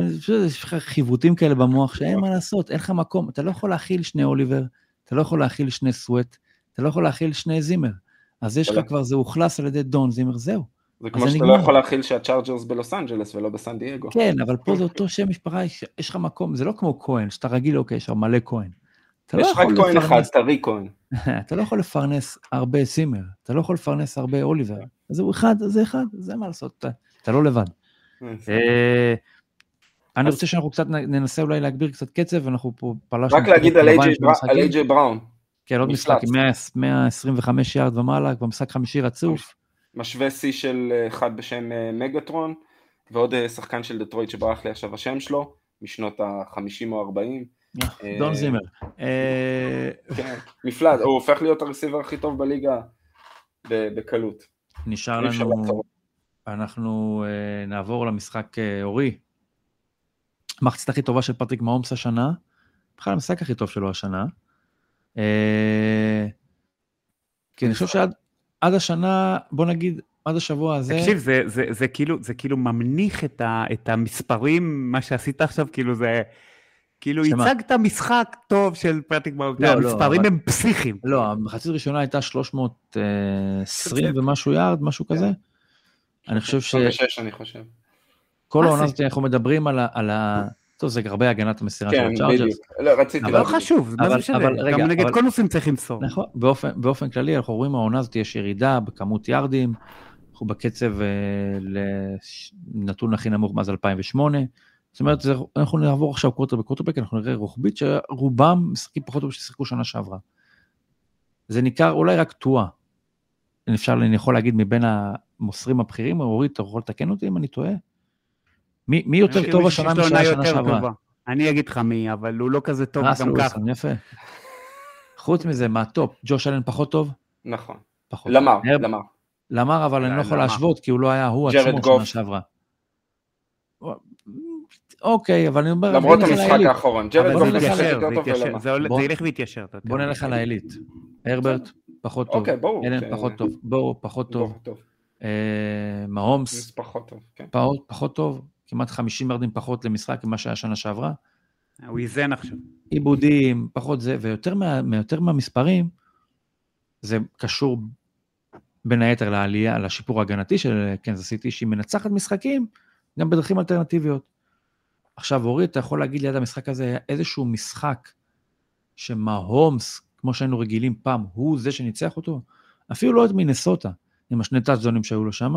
יש לך חיווטים כאלה במוח שאין מה לעשות, אין לך מקום, אתה לא יכול להכיל שני אוליבר, אתה לא יכול להכיל שני סוואט, אתה לא יכול להכיל שני זימר. אז יש לך לא. כבר, זה אוכלס על ידי דון זימר, זהו. זה כמו זה שאתה נגמר. לא יכול להכיל שהצ'ארג'רס בלוס אנג'לס ולא בסן דייגו. כן, אבל פה זה אותו שם משפחה, יש יש לך מקום, זה לא כמו כהן, שאתה רגיל, אוקיי, יש לך מלא כהן. לא יש רק יכול כהן אחד, טרי כהן. אתה לא יכול לפרנס הרבה זימר, אתה לא יכול לפרנס הרבה אוליבר. אז הוא אחד, זה אחד, זה מה לעשות, אתה- אתה לא לבד. אה, אני אז- רוצה שאנחנו קצת ננסה אולי להגביר קצת קצב, ואנחנו פה פלשנו. רק להגיד על של בראון- איי-ג'יי כן, עוד. משחק עם 100 125 יארד ומעלה, כבר משחק חמישי רצוף. משווה שיא של אה, אחד בשם אה, מגטרון, ועוד אה, שחקן של דטרויט שברח לי עכשיו השם שלו, משנות ה-50 או 40. אה, דון זימר. כן, מפלט, הוא הופך להיות הרסיבר הכי טוב בליגה בקלות. נשאר לנו. אנחנו נעבור למשחק אורי. המחצית הכי טובה של פטריק מהומס השנה, בכלל המשחק הכי טוב שלו השנה. כי אני חושב שעד עד השנה, בוא נגיד, עד השבוע הזה, תקשיב, זה, זה, זה, כאילו, זה כאילו ממניח את, ה, את המספרים, מה שעשית עכשיו, כאילו זה... כאילו שמה? הצגת משחק טוב של פרטיק באוטה, לא, לא, המספרים אבל- הם פסיכיים. לא, המחצית הראשונה הייתה 320 בסדר. ומשהו יארד, משהו כזה. אני חושב שכל 26 אני חושב. מה העונה זה? הזאת אנחנו מדברים על ה... על ה- טוב, זה הרבה הגנת המסירה של כן, הצ'ארג'רס. בדיוק. לא, רציתי אבל- לא. חשוב, מה זה משנה? אבל רגע, גם נגד אבל- כל נושאים צריך למסור. נכון, באופן, באופן כללי אנחנו רואים העונה הזאת יש ירידה בכמות יארדים, אנחנו בקצב אה, לנתון הכי נמוך מאז 2008, זאת אומרת זה, אנחנו נעבור עכשיו quarterback ב quarterback, אנחנו נראה רוחבית שרובם משחקים פחות טוב ששיחקו שנה שעברה. זה ניכר אולי רק טועה. אפשר, אני יכול להגיד מבין המוסרים הבכירים, אורית, אתה יכול לתקן אותי אם אני טועה? מי, מי יותר טוב השנה משנה שנה יותר שעברה? טובה. אני אגיד לך מי, אבל הוא לא כזה טוב גם ככה. יפה. חוץ מזה, מה טופ? ג'וש אלן פחות טוב? נכון. פחות. למר, הרב- למר. למר, אבל אני לא יכול. להשוות, כי הוא לא היה הוא עצמו גוף. שנה שעברה. אוקיי, אבל אני אומר, למרות המשחק. האחרון. ג'רד גוף להתיישר, יותר טוב ולמר. זה ילך ויתיישר. בוא נלך על העילית. הרברט, פחות טוב. אוקיי, ברור. אלן, כן. פחות טוב. בואו, פחות טוב. טוב. טוב. אה, מהומס, פחות טוב, כן. פחות טוב. כמעט 50 ירדים פחות למשחק ממה שהיה שנה שעברה. הוא איזן עכשיו. עיבודים, פחות זה, ויותר מה, יותר מהמספרים, זה קשור בין היתר לעלייה, לשיפור ההגנתי של קנזס סיטי, שהיא מנצחת משחקים גם בדרכים אלטרנטיביות. עכשיו, אורי, אתה יכול להגיד ליד המשחק הזה, היה איזשהו משחק שמהומס, כמו שהיינו רגילים פעם, הוא זה שניצח אותו? אפילו לא את מינסוטה, עם השני טאצ'דונים שהיו לו שם.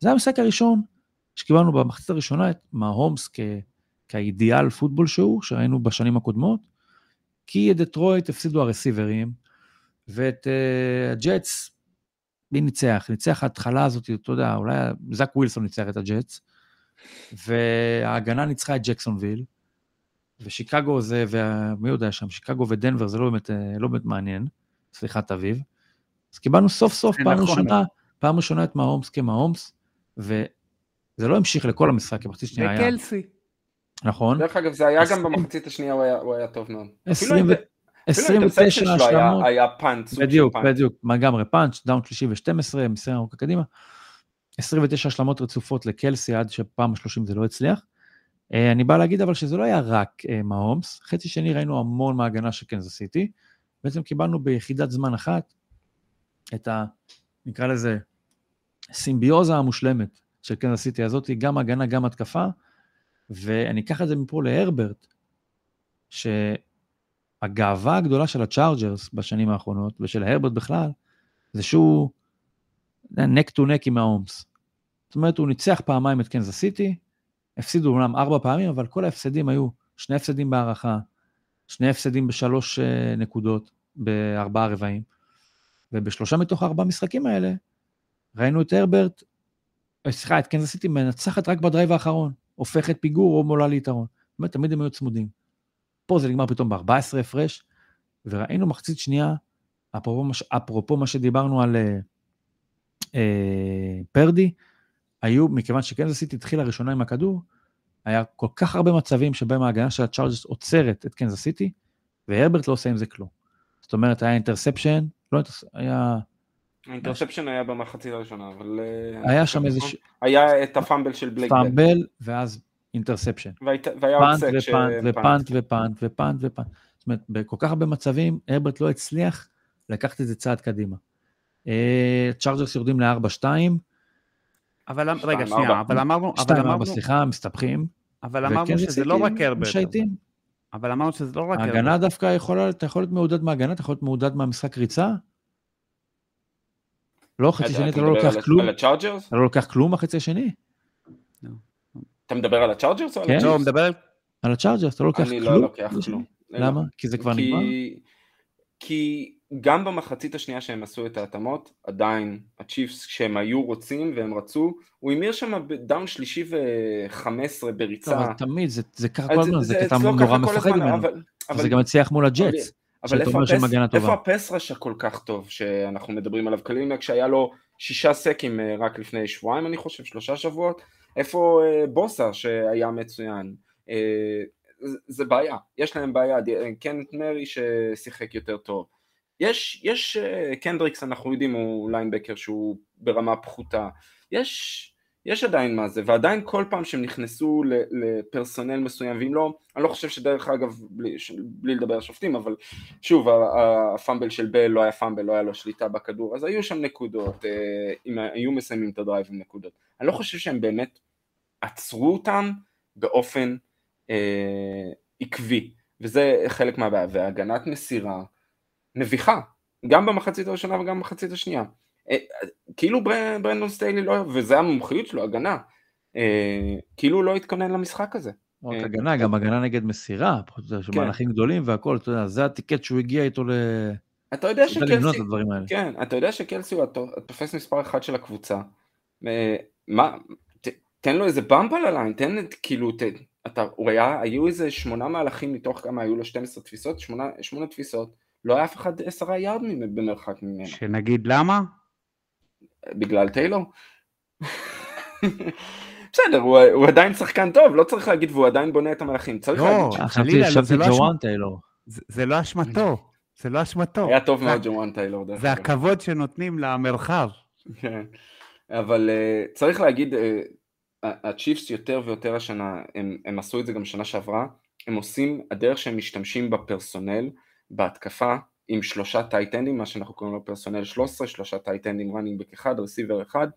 זה המשחק הראשון שקיבלנו במחצית הראשונה את מהומס כ... כאידיאל פוטבול שהוא, שראינו בשנים הקודמות, כי את דטרויט הפסידו הרסיברים, ואת uh, הג'טס, מי ניצח? ניצח ההתחלה הזאת, אתה יודע, אולי זאק ווילסון ניצח את הג'טס, וההגנה ניצחה את ג'קסונוויל, ושיקגו זה, ומי יודע שם, שיקגו ודנבר זה לא באמת, אה, לא באמת מעניין, סליחה אביב. אז קיבלנו סוף סוף פעם נכון. ראשונה, פעם ראשונה את מההומס כמהומס, וזה לא המשיך לכל המשחק, כי מחצית שנייה היה, וקלסי. נכון? דרך אגב, זה היה גם במחצית השנייה, הוא היה- הוא היה טוב מאוד. אפילו 20 ו- ה inter- אפילו ה interception 29 שלו היה- השלמות, היה punt, בדיוק. בדיוק, לגמרי punt, down שלישי ו-12, מסירה ארוכה קדימה. 29 השלמות רצופות לקלסי עד שפעם ה-30 זה לא הצליח. אה, אני בא להגיד אבל שזה לא היה רק מהומס, חצי שני ראינו המון מההגנה של קנזס סיטי, בעצם קיבלנו ביחידת זמן אחת את ה... נקרא לזה סימביוזה המושלמת של קנזס סיטי הזאת, גם הגנה, גם התקפה, ואני אקח את זה מפה להרברט, שהגאווה הגדולה של הצ'ארג'רס בשנים האחרונות, ושל הרברט בכלל, זה שהוא neck to neck עם מהומס. זאת אומרת, הוא ניצח פעמיים את קנזס סיטי, הפסידו אומנם ארבע פעמים, אבל כל ההפסדים היו שני הפסדים בהארכה, שני הפסדים בשלוש אה, נקודות, בארבעה רבעים, ובשלושה מתוך ארבעה משחקים האלה, ראינו את הרברט, סליחה, את קנזס סיטי מנצחת רק ב drive האחרון, הופכת פיגור או מולה ליתרון. זאת אומרת, תמיד הם היו צמודים. פה זה נגמר פתאום ב-14 הפרש, וראינו מחצית שנייה, אפרופו, אפרופו מה שדיברנו על אה, אה, פרדי, היו, מכיוון שקנזס סיטי התחילה ראשונה עם הכדור, היה כל כך הרבה מצבים שבהם ההגנה של הצ'ארג'רס עוצרת את קנזס סיטי, והרברט לא עושה עם זה כלום. זאת אומרת, היה interception, לא היה... ה interception היה במחצית הראשונה, אבל... אה, היה שם איזה... היה את ה fumble של בלייק fumble, ואז interception. והיה עוד sack ו punt ו punt ו punt ו punt ו punt. זאת אומרת, בכל כך הרבה מצבים, הרברט לא הצליח לקחת את זה צעד קדימה. אה, צ'ארג'רס יורדים ל-4-2. אבל רגע, שנייה, אבל אמרנו... 2-4, סליחה, מסתבכים. אבל אמרנו שזה לא רק הרברט. אבל אמרנו שזה לא רק... ההגנה דווקא יכולה, אתה יכול להיות מעודד מהגנה, אתה יכול להיות מעודד מהמשחק ריצה. לא, חצי שני אתה לא לוקח כלום. על הצ'ארג'רס? אתה לא לוקח כלום החצי השני. אתה מדבר על הצ'ארג'רס או על כן. הצ'יפס? לא, הוא מדבר על הצ'ארג'רס, אתה לא לוקח אני כלום. לא לוקח כלום. למה? כי זה כבר כי- נגמר? כי גם במחצית השנייה שהם עשו את ההתאמות, עדיין הצ'יפס כשהם היו רוצים והם רצו, הוא המיר שם בדאון שלישי ו-15 לא, בריצה. אבל תמיד, זה- זה ככה אז כל הזמן, זה קטע אצלו נורא מפחד ממנו. אבל- אבל- זה גם הצליח מול הג'אטס. אבל איפה הפס-. איפה הפסרש הכל כך טוב שאנחנו מדברים עליו? קלינק שהיה לו שישה סקים אה, רק לפני שבועיים אני חושב, שלושה שבועות, איפה אה, בוסה שהיה מצוין? אה, זה- בעיה, יש להם בעיה, קנט מרי ששיחק יותר טוב. יש, יש קנדריקס אנחנו יודעים הוא ליינבקר שהוא ברמה פחותה, יש, יש עדיין מה זה, ועדיין כל פעם שהם נכנסו לפרסונל מסוים, ואם לא, אני לא חושב שדרך אגב, בלי, בלי לדבר על שופטים, אבל שוב, ה fumble של בל לא היה fumble, לא היה לו שליטה בכדור, אז היו שם נקודות, אה, אם היו מסיימים את ה drive עם נקודות. אני לא חושב שהם באמת עצרו אותם באופן אה, עקבי, וזה חלק מהבעיה, והגנת מסירה מביכה, גם במחצית הראשונה וגם במחצית השנייה. אה, כאילו בר- ברנדון סטיילי לא, וזה המומחיות שלו, הגנה, אה, כאילו הוא לא התכונן למשחק הזה. לא רק אה, הגנה, גם הגנה נגד מסירה, פחות או יותר, של כן. מהלכים גדולים והכל, אתה יודע, זה הטיקט שהוא הגיע איתו ל... אתה יודע שקלסי. כן, אתה יודע שקלסי הוא התופס מספר אחד של הקבוצה. מה, תן לו איזה במפ על הליין, תן את, כאילו, ת, אתה, הוא היה, היו איזה שמונה מהלכים מתוך כמה, היו לו 12 תפיסות, שמונה, שמונה תפיסות, לא היה אף אחד עשרה יארד במרחק ממנו, שנגיד למה? בגלל טיילור. בסדר, הוא, הוא עדיין שחקן טוב, לא צריך להגיד, והוא עדיין בונה את המהלכים, צריך לא, להגיד חשבתי חלילה, זה לא ג'וואן אשמה. טיילור. זה- זה לא אשמתו, זה לא אשמתו. שהיה טוב מאוד ג'וואן טיילור, דרך זה. הכבוד שנותנים למרחב. כן, אבל uh, צריך להגיד, uh, הצ'יפס יותר ויותר השנה, הם, הם עשו את זה גם שנה שעברה, הם עושים, הדרך שהם משתמשים ב personnel, בהתקפה, עם שלושה tight end ים, מה שאנחנו קוראים לו personnel 13, שלושה tight end ים running back אחד, receiver אחד,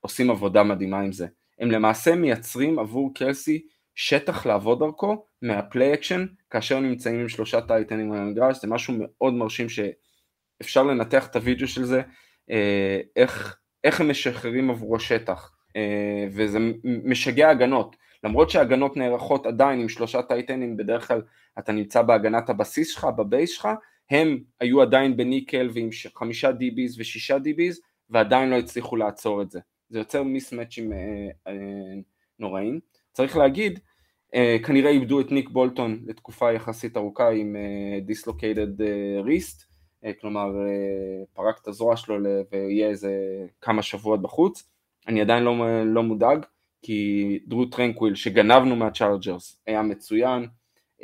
עושים עבודה מדהימה עם זה. הם למעשה מייצרים עבור קלסי שטח לעבוד דרכו מה play action, כאשר נמצאים עם שלושה tight end ים על המגרש, זה משהו מאוד מרשים שאפשר לנתח את הוידאו של זה, אה, איך, איך הם משחררים עבורו שטח, אה, וזה משגע הגנות, למרות שההגנות נערכות עדיין עם שלושה tight end ים, בדרך כלל אתה נמצא בהגנת הבסיס שלך, ב base שלך, הם היו עדיין ב nickel ועם חמישה DBs ושישה DBs, ועדיין לא הצליחו לעצור את זה. זה יוצר mismatch ים אה, אה, נוראים. צריך להגיד, אה, כנראה איבדו את ניק בולטון לתקופה יחסית ארוכה עם dislocated wrist, כלומר אה, פרק את הזרוע שלו ויהיה איזה כמה שבועות בחוץ. אני עדיין לא, לא מודאג, כי דרו טרנקוויל שגנבנו מהצ'ארג'רס היה מצוין,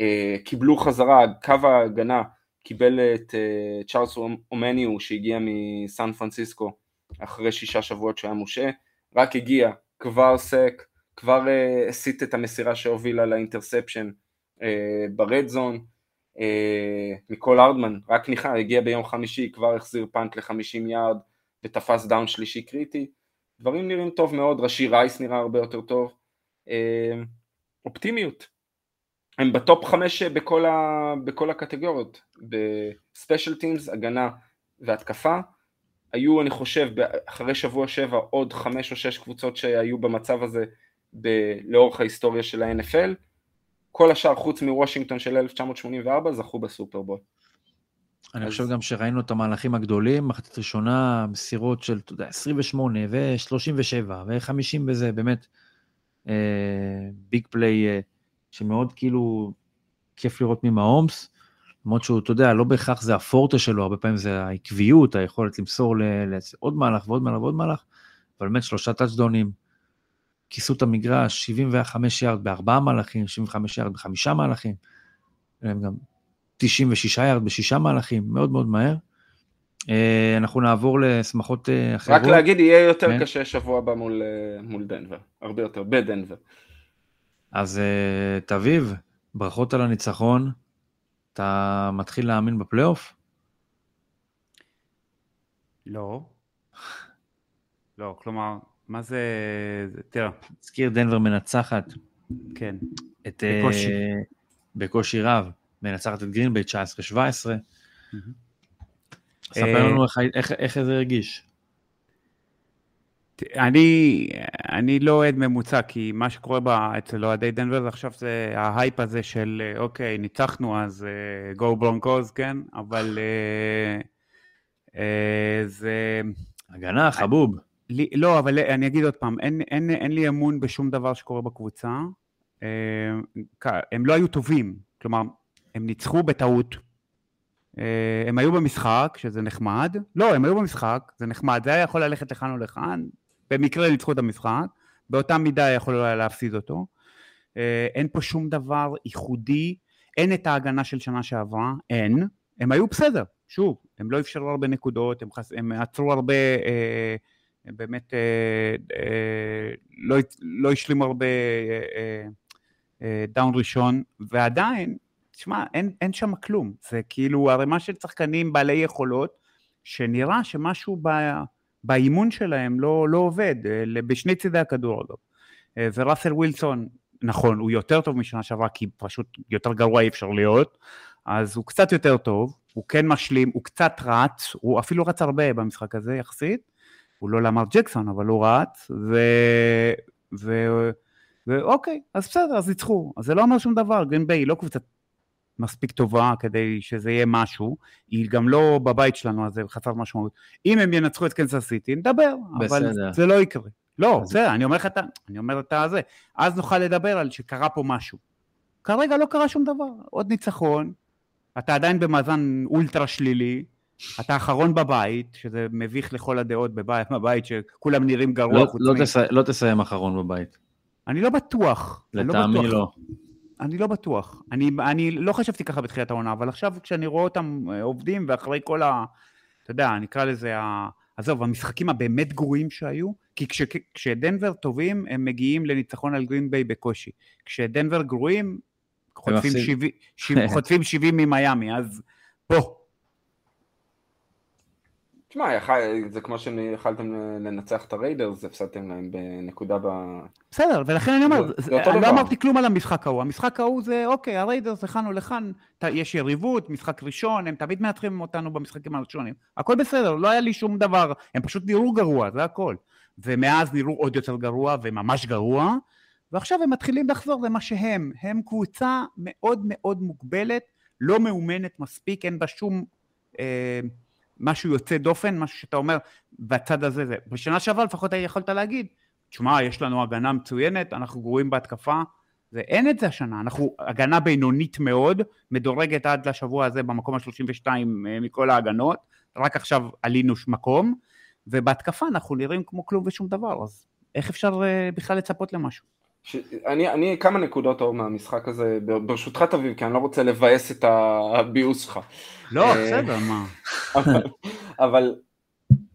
אה, קיבלו חזרה, קו ההגנה קיבל את אה, צ'ארלס אומניו שהגיע מסן פרנסיסקו אחרי שישה שבועות שהיה מושעה, רק הגיע, כבר sack, כבר uh, הסיט את המסירה שהובילה ל interception uh, ב red zone, מיקול ארדמן, רק נחת, הגיע ביום חמישי, כבר החזיר punt ל-50 יארד ותפס דאון שלישי קריטי, דברים נראים טוב מאוד, ראשי רייס נראה הרבה יותר טוב, אופטימיות, הם ב top חמש בכל, ה, בכל הקטגוריות, ב special teams, הגנה והתקפה, היו אני חושב אחרי שבוע שבע עוד חמש או שש קבוצות שהיו במצב הזה ב- לאורך ההיסטוריה של ה-NFL, כל השאר חוץ מוושינגטון של 1984 זכו בסופרבול. אני אז... חושב גם שראינו את המהלכים הגדולים, מחצית ראשונה, מסירות של, אתה יודע, 28 ו-37 ו-50 וזה, באמת ביג uh, פליי uh, שמאוד כאילו כיף לראות ממהומס, למרות שהוא, אתה יודע, לא בהכרח זה הפורטה שלו, הרבה פעמים זה העקביות, היכולת למסור לעוד מהלך ועוד מהלך ועוד מהלך, אבל באמת שלושה טאצ'דונים, כיסו את המגרש, 75 יארד בארבעה מהלכים, 75 יארד בחמישה מהלכים, גם 96 יארד בשישה מהלכים, מאוד מאוד מהר. אה, אנחנו נעבור לשמחות אה, אחרות. רק להגיד, יהיה יותר כן. קשה שבוע הבא מול, אה, מול דנבר, הרבה יותר, בדנבר. אז תביב, ברכות על הניצחון. אתה מתחיל להאמין בפלייאוף? לא. לא, כלומר, מה זה... תראה. נזכיר דנבר מנצחת. כן. את, בקושי. Uh, בקושי רב. מנצחת את גרינביי 19-17. Mm-hmm. ספר לנו איך, איך, איך זה הרגיש. אני, אני לא אוהד ממוצע, כי מה שקורה בה, אצל אוהדי דנבר עכשיו זה ההייפ הזה של אוקיי, ניצחנו אז גו uh, ברונקוז, כן? אבל uh, uh, זה... הגנה, חבוב. לי, לא, אבל אני אגיד עוד פעם, אין, אין, אין לי אמון בשום דבר שקורה בקבוצה. Uh, הם לא היו טובים, כלומר, הם ניצחו בטעות. הם היו במשחק, שזה נחמד. לא, הם היו במשחק, זה נחמד. זה היה יכול ללכת לכאן או לכאן, במקרה ניצחו את המשחק, באותה מידה יכול היה להפסיד אותו. אה, אין פה שום דבר ייחודי, אין את ההגנה של שנה שעברה, אין. הם היו בסדר, שוב, הם לא אפשרו הרבה נקודות, הם, חס... הם עצרו הרבה, אה, באמת, אה, אה, לא, לא השלימו הרבה אה, אה, דאון ראשון, ועדיין, תשמע, אין, אין שם כלום. זה כאילו ערימה של שחקנים בעלי יכולות, שנראה שמשהו ב... באימון שלהם לא, לא עובד, אה, בשני צידי הכדור אגב. אה, וראסל ווילסון, נכון, הוא יותר טוב משנה שעברה, כי פשוט יותר גרוע אי אפשר להיות, אז הוא קצת יותר טוב, הוא כן משלים, הוא קצת רץ, הוא אפילו רץ הרבה במשחק הזה יחסית, הוא לא למר ג'קסון, אבל הוא רץ, ו... ו... ואוקיי, אז בסדר, אז ניצחו. אז זה לא אומר שום דבר, גרין ביי היא לא קבוצת מספיק טובה כדי שזה יהיה משהו, היא גם לא בבית שלנו, אז זה חסר משמעות. אם הם ינצחו את קנסס סיטי, נדבר, בסדר. אבל זה לא יקרה. לא, בסדר, אני אומר לך את ה... אני אומר את הזה. אז נוכל לדבר על שקרה פה משהו. כרגע לא קרה שום דבר. עוד ניצחון, אתה עדיין במאזן אולטרה שלילי, אתה אחרון בבית, שזה מביך לכל הדעות בבית, בבית שכולם נראים גרוע. לא, לא, תסי, לא תסיים אחרון בבית. אני לא בטוח. לטעמי לא. לא. אני לא בטוח. אני, אני לא חשבתי ככה בתחילת העונה, אבל עכשיו כשאני רואה אותם אה, עובדים, ואחרי כל ה... אתה יודע, נקרא לזה ה... עזוב, המשחקים הבאמת גרועים שהיו, כי כש, כשדנבר טובים, הם מגיעים לניצחון על גרינביי בקושי. כשדנבר גרועים, חוטפים 70, 70, חוטפים 70 ממיאמי, אז פה, תשמע, זה כמו שיכלתם לנצח את הריידרס, הפסדתם להם בנקודה ב... בסדר, ולכן אני אומר, אני לא אמרתי כלום על המשחק ההוא, המשחק ההוא זה אוקיי, הריידרס לכאן או לכאן, יש יריבות, משחק ראשון, הם תמיד מנצחים אותנו במשחקים הראשונים, הכל בסדר, לא היה לי שום דבר, הם פשוט נראו גרוע, זה הכל. ומאז נראו עוד יותר גרוע וממש גרוע, ועכשיו הם מתחילים לחזור למה שהם, הם קבוצה מאוד מאוד מוגבלת, לא מאומנת מספיק, אין בה שום... אה, משהו יוצא דופן, משהו שאתה אומר, בצד הזה זה. בשנה שעברה לפחות יכולת להגיד, תשמע, יש לנו הגנה מצוינת, אנחנו גרועים בהתקפה, זה אין את זה השנה, אנחנו הגנה בינונית מאוד, מדורגת עד לשבוע הזה במקום ה-32 אה, מכל ההגנות, רק עכשיו עלינו מקום, ובהתקפה אנחנו נראים כמו כלום ושום דבר, אז איך אפשר אה, בכלל לצפות למשהו? ש... אני, אני כמה נקודות אור מהמשחק הזה, ברשותך תביב, כי אני לא רוצה לבאס את הביוס שלך. לא, אה, בסדר, מה. אבל, אבל,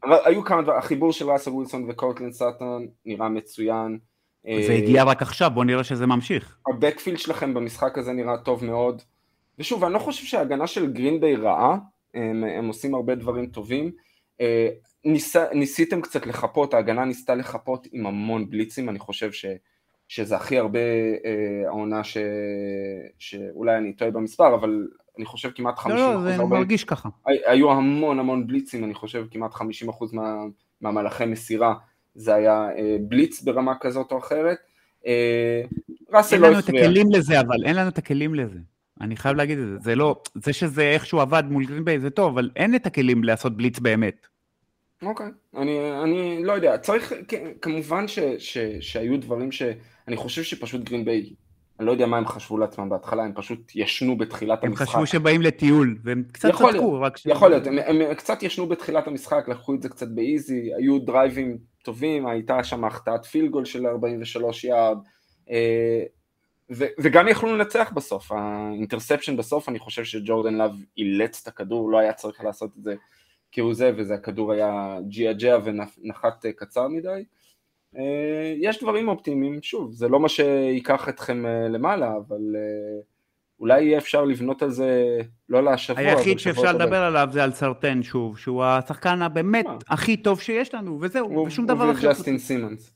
אבל היו כמה דברים, החיבור של ראסל ווילסון וקורטלין סאטון נראה מצוין, זה הגיע רק עכשיו, בוא נראה שזה ממשיך. הבקפילד שלכם במשחק הזה נראה טוב מאוד. ושוב, אני לא חושב שההגנה של גרינביי רעה, הם, הם עושים הרבה דברים טובים. ניס, ניסיתם קצת לחפות, ההגנה ניסתה לחפות עם המון בליצים, אני חושב ש, שזה הכי הרבה אה, העונה ש, שאולי אני טועה במספר, אבל אני חושב כמעט 50% לא, לא, זה 40, מרגיש ככה. היו המון המון בליצים, אני חושב כמעט 50% מה, מהמהלכי מסירה זה היה אה, בליץ ברמה כזאת או אחרת. אה, ראסל לא הפריע. אין לנו את הכלים לזה, אבל אין לנו את הכלים לזה. אני חייב להגיד את זה, זה לא, זה שזה איכשהו עבד מול גרינביי זה טוב, אבל אין את הכלים לעשות בליץ באמת. אוקיי, אני, אני לא יודע, צריך, כמובן ש, ש, שהיו דברים שאני חושב שפשוט גרינביי, אני לא יודע מה הם חשבו לעצמם בהתחלה, הם פשוט ישנו בתחילת הם המשחק. הם חשבו שבאים לטיול, והם קצת צדקו, רק ש... יכול להיות, הם, הם קצת ישנו בתחילת המשחק, לקחו את זה קצת באיזי, היו דרייבים טובים, הייתה שם החטאת פילגול של 43 יארד, אה, ו, וגם יכלו לנצח בסוף, ה interception בסוף, אני חושב שג'ורדן לאב אילץ את הכדור, לא היה צריך לעשות את זה כהוא זה, וזה הכדור היה ג'יאג'יה ונחת אה, קצר מדי. אה, יש דברים אופטימיים, שוב, זה לא מה שייקח אתכם אה, למעלה, אבל אולי יהיה אפשר לבנות על זה, לא לשבוע, היחיד שאפשר לדבר עליו זה על סרטיין שוב, שהוא השחקן הבאמת הכי טוב שיש לנו, וזהו, ושום דבר אחר. הוא וג'סטין סימנס.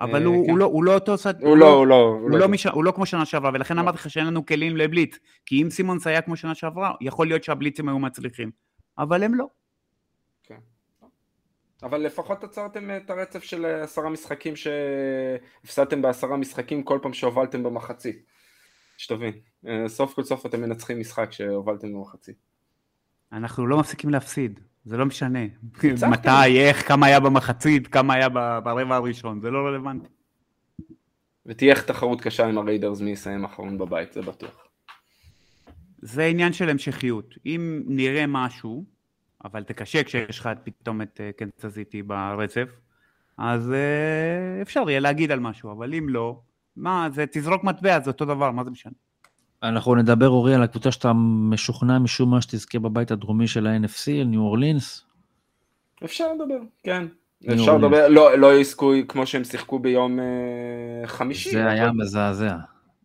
אבל הוא, לא, הוא לא אותו סד... הוא לא, הוא לא. הוא לא. הוא לא כמו שנה שעברה, ולכן אמרתי לך שאין לנו כלים לבליץ. כי אם סימונס היה כמו שנה שעברה, יכול להיות שהבליצים היו מצליחים. אבל הם לא. אבל לפחות עצרתם את הרצף של עשרה משחקים שהפסדתם בעשרה משחקים כל פעם שהובלתם במחצית. שתבין, סוף כל סוף אתם מנצחים משחק שהובלתם במחצית. אנחנו לא מפסיקים להפסיד, זה לא משנה. מתי, איך, כמה היה במחצית, כמה היה ברבע הראשון, זה לא רלוונטי. ותהיה תחרות קשה עם הריידרס מי יסיים אחרון בבית, זה בטוח. זה עניין של המשכיות. אם נראה משהו, אבל זה קשה כשיש לך פתאום את אה, זיטי ברצף, אז אה, אפשר יהיה להגיד על משהו, אבל אם לא, מה, זה תזרוק מטבע, זה אותו דבר, מה זה משנה? אנחנו נדבר, אורי, על הקבוצה שאתה משוכנע משום מה שתזכה בבית הדרומי של ה-NFC, ניו אורלינס. אפשר לדבר, כן. אפשר לדבר, לא, לא יזכו כמו שהם שיחקו ביום uh, חמישי. זה היה מזעזע.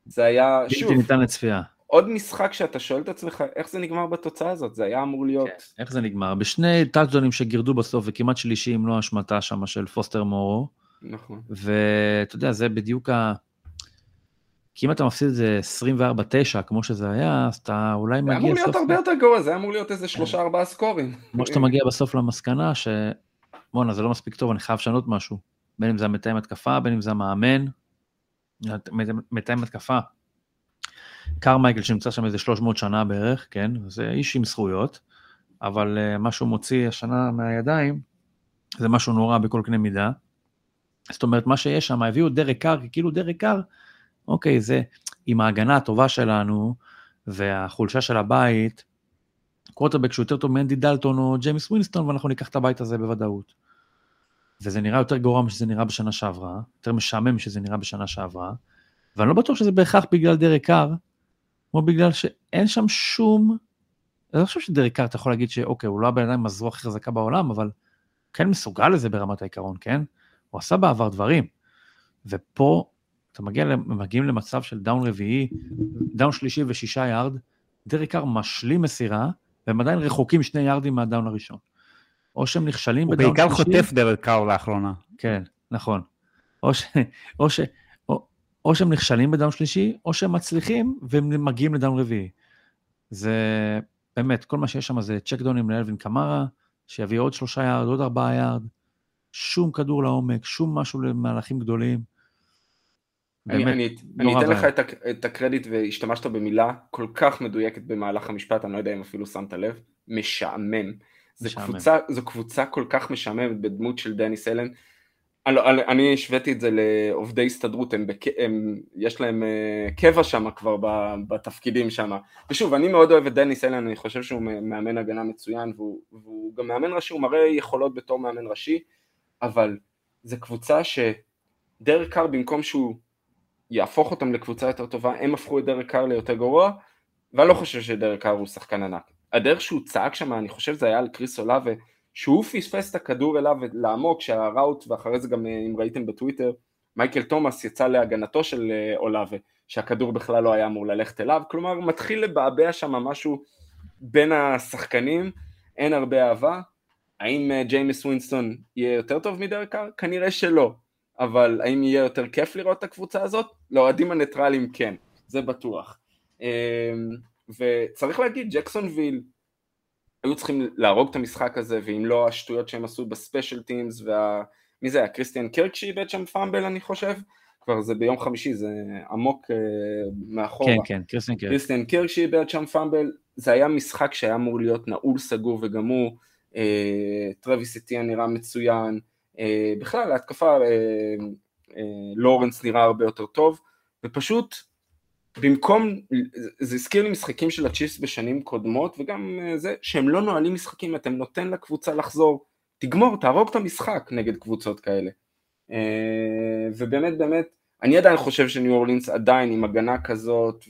זה היה, שוב. בלתי ניתן לצפייה. עוד משחק שאתה שואל את עצמך, איך זה נגמר בתוצאה הזאת? זה היה אמור להיות... כן, איך זה נגמר? בשני טאצ'דונים שגירדו בסוף, וכמעט שלישי, אם לא השמטה שם של פוסטר מורו. נכון. ואתה יודע, זה בדיוק ה... כי אם אתה מפסיד את זה 24-9, כמו שזה היה, אז אתה אולי מגיע סוף... זה אמור להיות הרבה יותר גרוע, זה אמור להיות איזה שלושה ארבעה סקורים. כמו שאתה מגיע בסוף למסקנה ש... בואנה, זה לא מספיק טוב, אני חייב לשנות משהו. בין אם זה המתאם התקפה, בין אם זה המאמן. מתאם התקפה, קרמייקל שנמצא שם איזה 300 שנה בערך, כן, זה איש עם זכויות, אבל uh, מה שהוא מוציא השנה מהידיים, זה משהו נורא בכל קנה מידה. זאת אומרת, מה שיש שם, הביאו דרק קר, כאילו דרק קר, אוקיי, זה עם ההגנה הטובה שלנו והחולשה של הבית, קווטרבק שהוא יותר טוב מאנדי דלטון או ג'יימס ווינסטון, ואנחנו ניקח את הבית הזה בוודאות. וזה נראה יותר גרוע משזה נראה בשנה שעברה, יותר משעמם משזה נראה בשנה שעברה, ואני לא בטוח שזה בהכרח בגלל דרק קר, כמו בגלל שאין שם שום... אני לא חושב שדרק קר אתה יכול להגיד שאוקיי, הוא לא הבן אדם עם הזרוע הכי חזקה בעולם, אבל כן מסוגל לזה ברמת העיקרון, כן? הוא עשה בעבר דברים. ופה אתה מגיע, מגיעים למצב של דאון רביעי, דאון שלישי ושישה יארד, קאר משלים מסירה, והם עדיין רחוקים שני יארדים מהדאון הראשון. או שהם נכשלים בדאון שלישי. הוא בעיקר חוטף דרק קאר לאחרונה. כן, נכון. או, ש, או, ש, או שהם נכשלים בדאון שלישי, או שהם מצליחים והם מגיעים לדאון רביעי. זה באמת, כל מה שיש שם זה צ'ק דאונים לאלווין קמרה, שיביא עוד שלושה יארד, עוד ארבעה יארד, שום כדור לעומק, שום משהו למהלכים גדולים. באמת, אני, אני, אני אתן לך את, את הקרדיט והשתמשת במילה כל כך מדויקת במהלך המשפט, אני לא יודע אם אפילו שמת לב, משעמם. זו קבוצה, זו קבוצה כל כך משעממת בדמות של דניס אלן, לא, אני השוויתי את זה לעובדי הסתדרות, הם. הם, יש להם uh, קבע שם כבר בתפקידים שם. ושוב, אני מאוד אוהב את דניס אלן, אני חושב שהוא מאמן הגנה מצוין, והוא, והוא גם מאמן ראשי, הוא מראה יכולות בתור מאמן ראשי, אבל זו קבוצה שדרק קאר, במקום שהוא יהפוך אותם לקבוצה יותר טובה, הם הפכו את דרק קאר ליותר גרוע, ואני לא חושב שדרק קאר הוא שחקן ענק. הדרך שהוא צעק שם, אני חושב זה היה על קריס אולאבה, שהוא פספס את הכדור אליו לעמוק, שהראוט, ואחרי זה גם אם ראיתם בטוויטר, מייקל תומאס יצא להגנתו של אולאבה, שהכדור בכלל לא היה אמור ללכת אליו, כלומר מתחיל לבעבע שם משהו בין השחקנים, אין הרבה אהבה, האם ג'יימס ווינסטון יהיה יותר טוב מדרק? כנראה שלא, אבל האם יהיה יותר כיף לראות את הקבוצה הזאת? לאוהדים הניטרלים כן, זה בטוח. אמ, וצריך להגיד, ג'קסונוויל היו צריכים להרוג את המשחק הזה, ואם לא השטויות שהם עשו ב special teams, וה... מי זה היה? קריסטיאן קרק שאיבד שם fumble אני חושב? כבר זה ביום חמישי, זה עמוק uh, מאחורה. כן, כן, קריסטיאן קרק. קריסטיאן קרק שאיבד שם fumble, זה היה משחק שהיה אמור להיות נעול, סגור וגמור, uh, טרוויס אטיאן נראה מצוין, uh, בכלל ההתקפה, uh, uh, לורנס נראה הרבה יותר טוב, ופשוט במקום, זה הזכיר לי משחקים של הצ'יפס בשנים קודמות וגם אה, זה שהם לא נועלים משחקים, אתה נותן לקבוצה לחזור, תגמור, תהרוג את המשחק נגד קבוצות כאלה. אה, ובאמת באמת, אני עדיין חושב שניו אורלינס עדיין עם הגנה כזאת,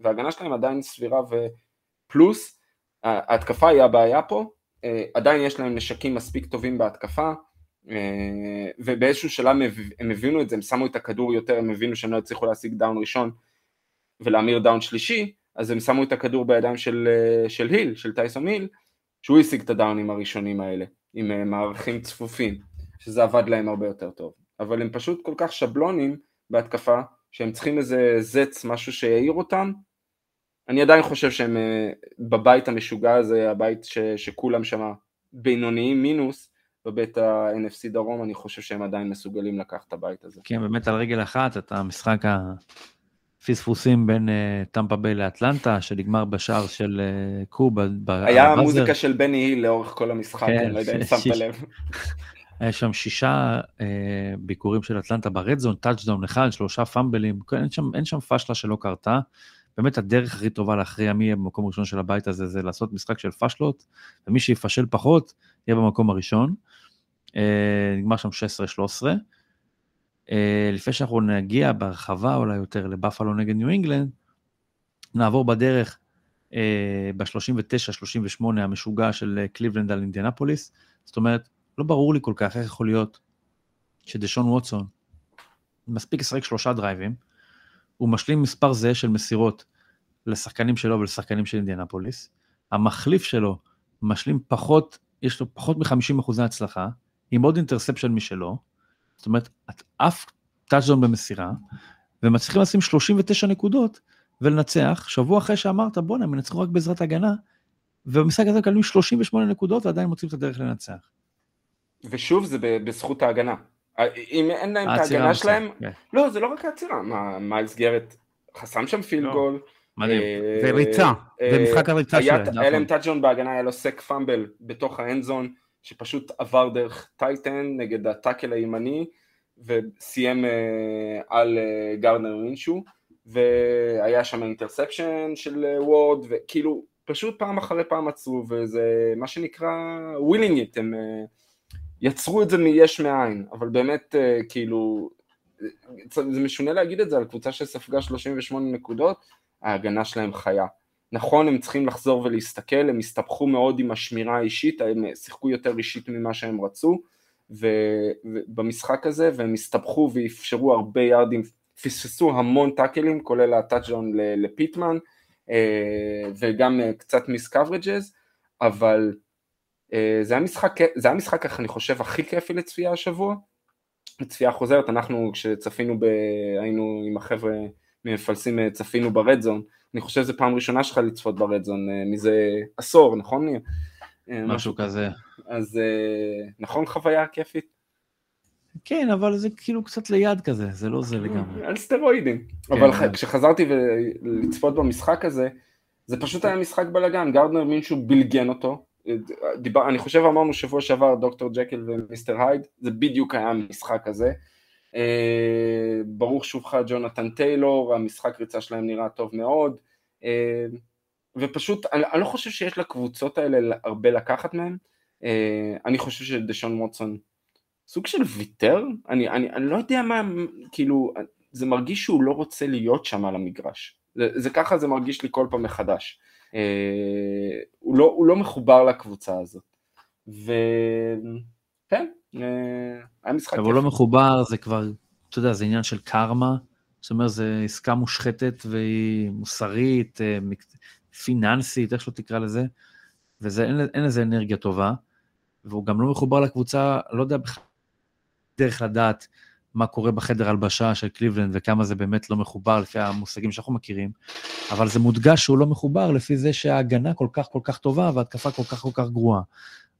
וההגנה שלהם עדיין סבירה ופלוס, ההתקפה היא הבעיה פה, אה, עדיין יש להם נשקים מספיק טובים בהתקפה, ובאיזשהו שלב הם הבינו את זה, הם שמו את הכדור יותר, הם הבינו שהם לא הצליחו להשיג דאון ראשון, ולהמיר דאון שלישי, אז הם שמו את הכדור בידיים של, אה, של היל, של טייסון היל, שהוא השיג את הדאונים הראשונים האלה, עם אה, מערכים צפופים, שזה עבד להם הרבה יותר טוב. אבל הם פשוט כל כך שבלונים בהתקפה, שהם צריכים איזה זץ, משהו שיעיר אותם. אני עדיין חושב שהם אה, בבית המשוגע הזה, הבית ש, שכולם שם בינוניים מינוס, בבית ה-NFC דרום, אני חושב שהם עדיין מסוגלים לקחת את הבית הזה. כן, באמת על רגל אחת, את המשחק פספוסים בין טמפה ביי לאטלנטה, שנגמר בשער של אה, קו. היה מוזיקה של בני היל לאורך כל המשחק, כן, אני לא יודע אם שמת לב. היה שם שישה אה, ביקורים של אטלנטה ב red zone, טאצ'דאון אחד, שלושה פאמבלים, אין שם, פשלה שלא קרתה. באמת הדרך הכי טובה להכריע מי יהיה במקום הראשון של הבית הזה, זה לעשות משחק של פשלות, ומי שיפשל פחות, יהיה במקום הראשון. נגמר שם 16-13. אה, לפני שאנחנו נגיע בהרחבה אולי יותר לבאפלו נגד ניו אינגלנד, נעבור בדרך אה, ב-39-38 המשוגע של אה, קליבלנד על אינדיאנפוליס. זאת אומרת, לא ברור לי כל כך איך יכול להיות שדשון ווטסון מספיק לשחק שלושה דרייבים, הוא משלים מספר זהה של מסירות לשחקנים שלו ולשחקנים של אינדיאנפוליס, המחליף שלו משלים פחות, יש לו פחות מ-50% הצלחה, עם עוד אינטרספשן משלו, זאת אומרת, את אף טאצ'דון במסירה, ומצליחים לשים 39 נקודות ולנצח, שבוע אחרי שאמרת, בואנה, הם ינצחו רק בעזרת הגנה, ובמשחק הזה מקבלים 38 נקודות ועדיין מוצאים את הדרך לנצח. ושוב, זה בזכות ההגנה. אם אין להם את ההגנה שלהם, כן. לא, זה לא רק העצירה, מה, מיילס גרט חסם שם field גול. מדהים. אה, זה ריצה, זה אה, משחק הריצה שלהם. היה להם טאצ'ון בהגנה, היה לו סק פאמבל בתוך האנדזון, שפשוט עבר דרך tight end נגד הטאקל הימני וסיים אה, על אה, גרדנר מינשו והיה שם אינטרספשן של אה, וורד וכאילו פשוט פעם אחרי פעם עצרו וזה מה שנקרא willing it הם יצרו את זה מיש מאין אבל באמת כאילו זה משונה להגיד את זה על קבוצה שספגה 38 נקודות ההגנה שלהם חיה נכון, הם צריכים לחזור ולהסתכל, הם הסתבכו מאוד עם השמירה האישית, הם שיחקו יותר אישית ממה שהם רצו ובמשחק הזה, והם הסתבכו ואפשרו הרבה יארדים, פספסו המון טאקלים, כולל הטאצ'דאון לפיטמן, אה, וגם אה, קצת miscoverages, אבל אה, זה היה משחק, זה היה משחק, אני חושב, הכי כיפי לצפייה השבוע, לצפייה חוזרת, אנחנו כשצפינו, ב, היינו עם החבר'ה ממפלסים, צפינו ברדזון, אני חושב שזו פעם ראשונה שלך לצפות ברדזון אה, מזה עשור, נכון ניר? אה, משהו כזה. אז אה, נכון חוויה כיפית? כן, אבל זה כאילו קצת ליד כזה, זה לא זה לגמרי. על סטרואידים. כן, אבל כן. כשחזרתי לצפות במשחק הזה, זה פשוט היה משחק בלאגן, גרדנר מישהו בלגן אותו. דיבר, אני חושב אמרנו שבוע שעבר דוקטור ג'קל ומיסטר הייד, זה בדיוק היה המשחק הזה. אה, ברוך שובך ג'ונתן טיילור, המשחק ריצה שלהם נראה טוב מאוד, אה, ופשוט, אני, אני לא חושב שיש לקבוצות האלה הרבה לקחת מהם, אה, אני חושב שדשון ווטסון סוג של ויתר, אני, אני, אני לא יודע מה, כאילו, זה מרגיש שהוא לא רוצה להיות שם על המגרש, זה, זה ככה זה מרגיש לי כל פעם מחדש, הוא לא, הוא לא מחובר לקבוצה הזאת, וכן, היה משחק. אבל הוא לא מחובר, זה כבר אתה יודע, זה עניין של קרמה, זאת אומרת, זו עסקה מושחתת והיא מוסרית, אה, פיננסית, איך שלא תקרא לזה, ואין לזה אנרגיה טובה, והוא גם לא מחובר לקבוצה, לא יודע בכלל דרך לדעת מה קורה בחדר הלבשה של קליבלנד וכמה זה באמת לא מחובר לפי המושגים שאנחנו מכירים, אבל זה מודגש שהוא לא מחובר לפי זה שההגנה כל כך כל כך טובה וההתקפה כל כך כל כך גרועה.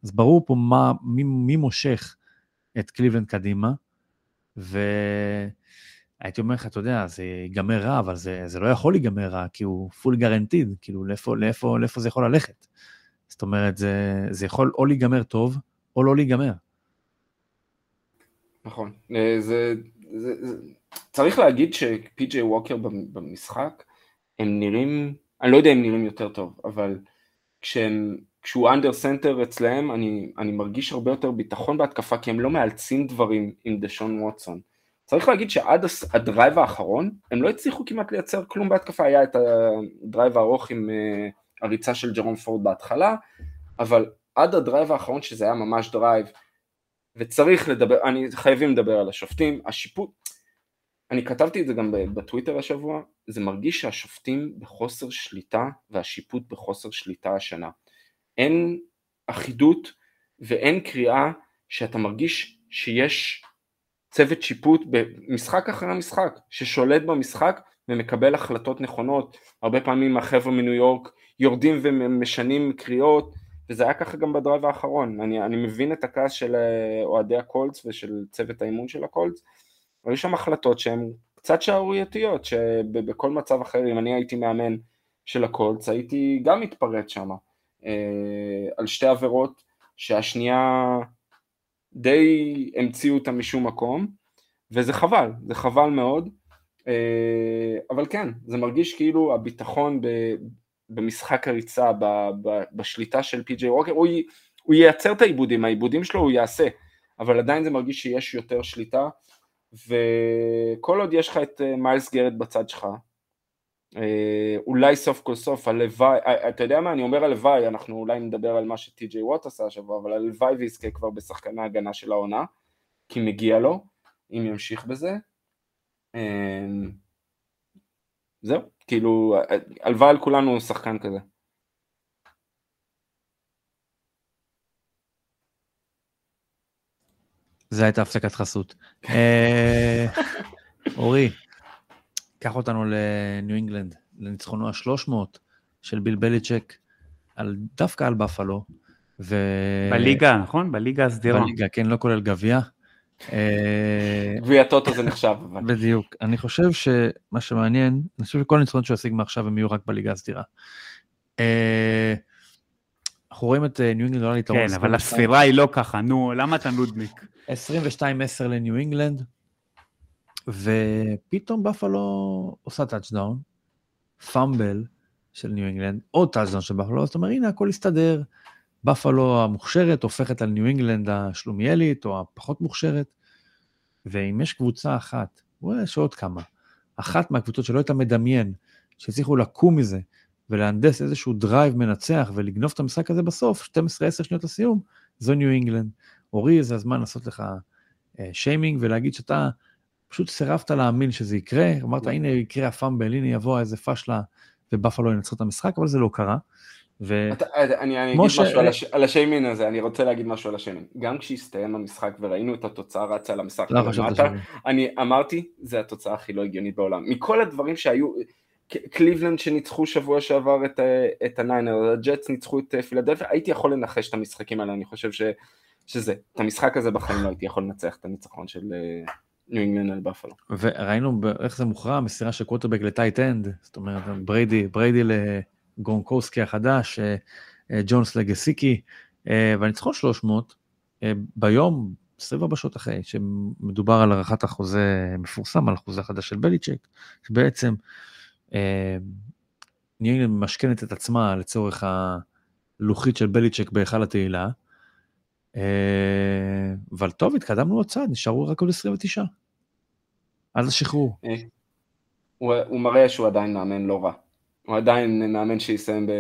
אז ברור פה מה, מי, מי מושך את קליבלנד קדימה, והייתי אומר לך, אתה יודע, זה ייגמר רע, אבל זה, זה לא יכול להיגמר רע, כי הוא full guaranteed, כאילו לאיפה, לאיפה, לאיפה זה יכול ללכת. זאת אומרת, זה, זה יכול או להיגמר טוב, או לא להיגמר. נכון. אה, זה, זה, זה, צריך להגיד שפי.ג'יי ווקר במשחק, הם נראים, אני לא יודע אם נראים יותר טוב, אבל כשהם, כשהוא under center אצלהם, אני, אני מרגיש הרבה יותר ביטחון בהתקפה, כי הם לא מאלצים דברים עם דשון ווטסון. צריך להגיד שעד הדרייב האחרון, הם לא הצליחו כמעט לייצר כלום בהתקפה, היה את הדרייב הארוך עם אה, הריצה של ג'רום פורד בהתחלה, אבל עד הדרייב האחרון שזה היה ממש דרייב, וצריך לדבר, אני חייבים לדבר על השופטים, השיפוט, אני כתבתי את זה גם בטוויטר השבוע, זה מרגיש שהשופטים בחוסר שליטה והשיפוט בחוסר שליטה השנה. אין אחידות ואין קריאה שאתה מרגיש שיש צוות שיפוט במשחק אחרי משחק, ששולט במשחק ומקבל החלטות נכונות. הרבה פעמים החבר'ה מניו יורק יורדים ומשנים קריאות, וזה היה ככה גם בדרייב האחרון. אני, אני מבין את הכעס של אה, אוהדי הקולטס ושל צוות האימון של הקולטס, היו שם החלטות שהן קצת שערורייתיות, שבכל מצב אחר, אם אני הייתי מאמן של הקולטס, הייתי גם מתפרץ שם על שתי עבירות שהשנייה די המציאו אותה משום מקום, וזה חבל, זה חבל מאוד, אה, אבל כן, זה מרגיש כאילו הביטחון במשחק הריצה, בשליטה של פי.ג'יי ווקר, הוא, הוא ייצר את העיבודים, העיבודים שלו הוא יעשה, אבל עדיין זה מרגיש שיש יותר שליטה, וכל עוד יש לך את אה, מיילס גרד בצד שלך, אה, אולי סוף כל סוף, הלוואי, אה, אתה יודע מה, אני אומר הלוואי, אנחנו אולי נדבר על מה שטי.ג'יי ווט עשה השבוע, אבל הלוואי ויזכה כבר בשחקן ההגנה של העונה, כי מגיע לו, אם ימשיך בזה. זהו, כאילו, הלוואי על כולנו שחקן כזה. זה הייתה הפסקת חסות. אה, אורי, קח אותנו לניו אינגלנד, לניצחונו ה-300 של ביל בליצ'ק, על, דווקא על בפלו. ו... בליגה, נכון? בליגה הסדירה. בליגה, כן, לא כולל גביע. אה, גביע טוטו זה נחשב. בדיוק. אני חושב שמה שמעניין, אני חושב שכל הניצחונות שהוא ישיג מעכשיו הם יהיו רק בליגה הסדירה. אה, אנחנו רואים את ניו אינגלנד עולה ליתרון. כן, אבל הספירה היא לא ככה, נו, למה אתה נודניק? 22-10 לניו אינגלנד, ופתאום בפלו עושה טאצ'דאון, פאמבל של ניו אינגלנד, עוד טאצ'דאון של בפלו, זאת אומרת, הנה הכל הסתדר, בפלו המוכשרת הופכת על ניו אינגלנד השלומיאלית, או הפחות מוכשרת, ואם יש קבוצה אחת, יש עוד כמה, אחת מהקבוצות שלא היית מדמיין, שהצליחו לקום מזה, ולהנדס איזשהו דרייב מנצח ולגנוב את המשחק הזה בסוף, 12-10 שניות לסיום, זו ניו אינגלנד. אורי, זה הזמן לעשות לך שיימינג אה, ולהגיד שאתה פשוט סירבת להאמין שזה יקרה, אמרת הנה יקרה הפאמבל, הנה יבוא איזה פשלה ובפלו ינצחו את המשחק, אבל זה לא קרה. ו... אתה, אני, אני אגיד ש... משהו על, הש... על השיימינג הזה, אני רוצה להגיד משהו על השיימינג. גם כשהסתיים המשחק וראינו את התוצאה רצה למשחק, לא אני אמרתי, זה התוצאה הכי לא הגיונית בעולם. מכל הדברים שהיו, קליבלנד שניצחו שבוע שעבר את, את הניינרס, הג'טס ניצחו את פילדלפיה, הייתי יכול לנחש את המשחקים האלה, אני חושב ש... שזה, את המשחק הזה בחיים לא הייתי יכול לנצח את הניצחון של ניו אינגלנד על בפלו. וראינו איך זה מוכרע, מסירה של קווטרבק ל tight end, זאת אומרת בריידי, בריידי לגרונקוסקי החדש, אה, אה, ג'ונס לגסיקי, אה, והניצחון 300 ביום, 24 שעות אחרי, שמדובר על הארכת החוזה מפורסם, על החוזה החדש של בליצ'ק, שבעצם ניו אינגלנד ממשכנת את עצמה לצורך הלוחית של בליצ'ק בהיכל התהילה, אבל טוב, התקדמנו עוד צעד, נשארו רק עוד 29. עד השחרור. אה, הוא, מראה שהוא עדיין מאמן לא רע. הוא עדיין מאמן שיסיים ב...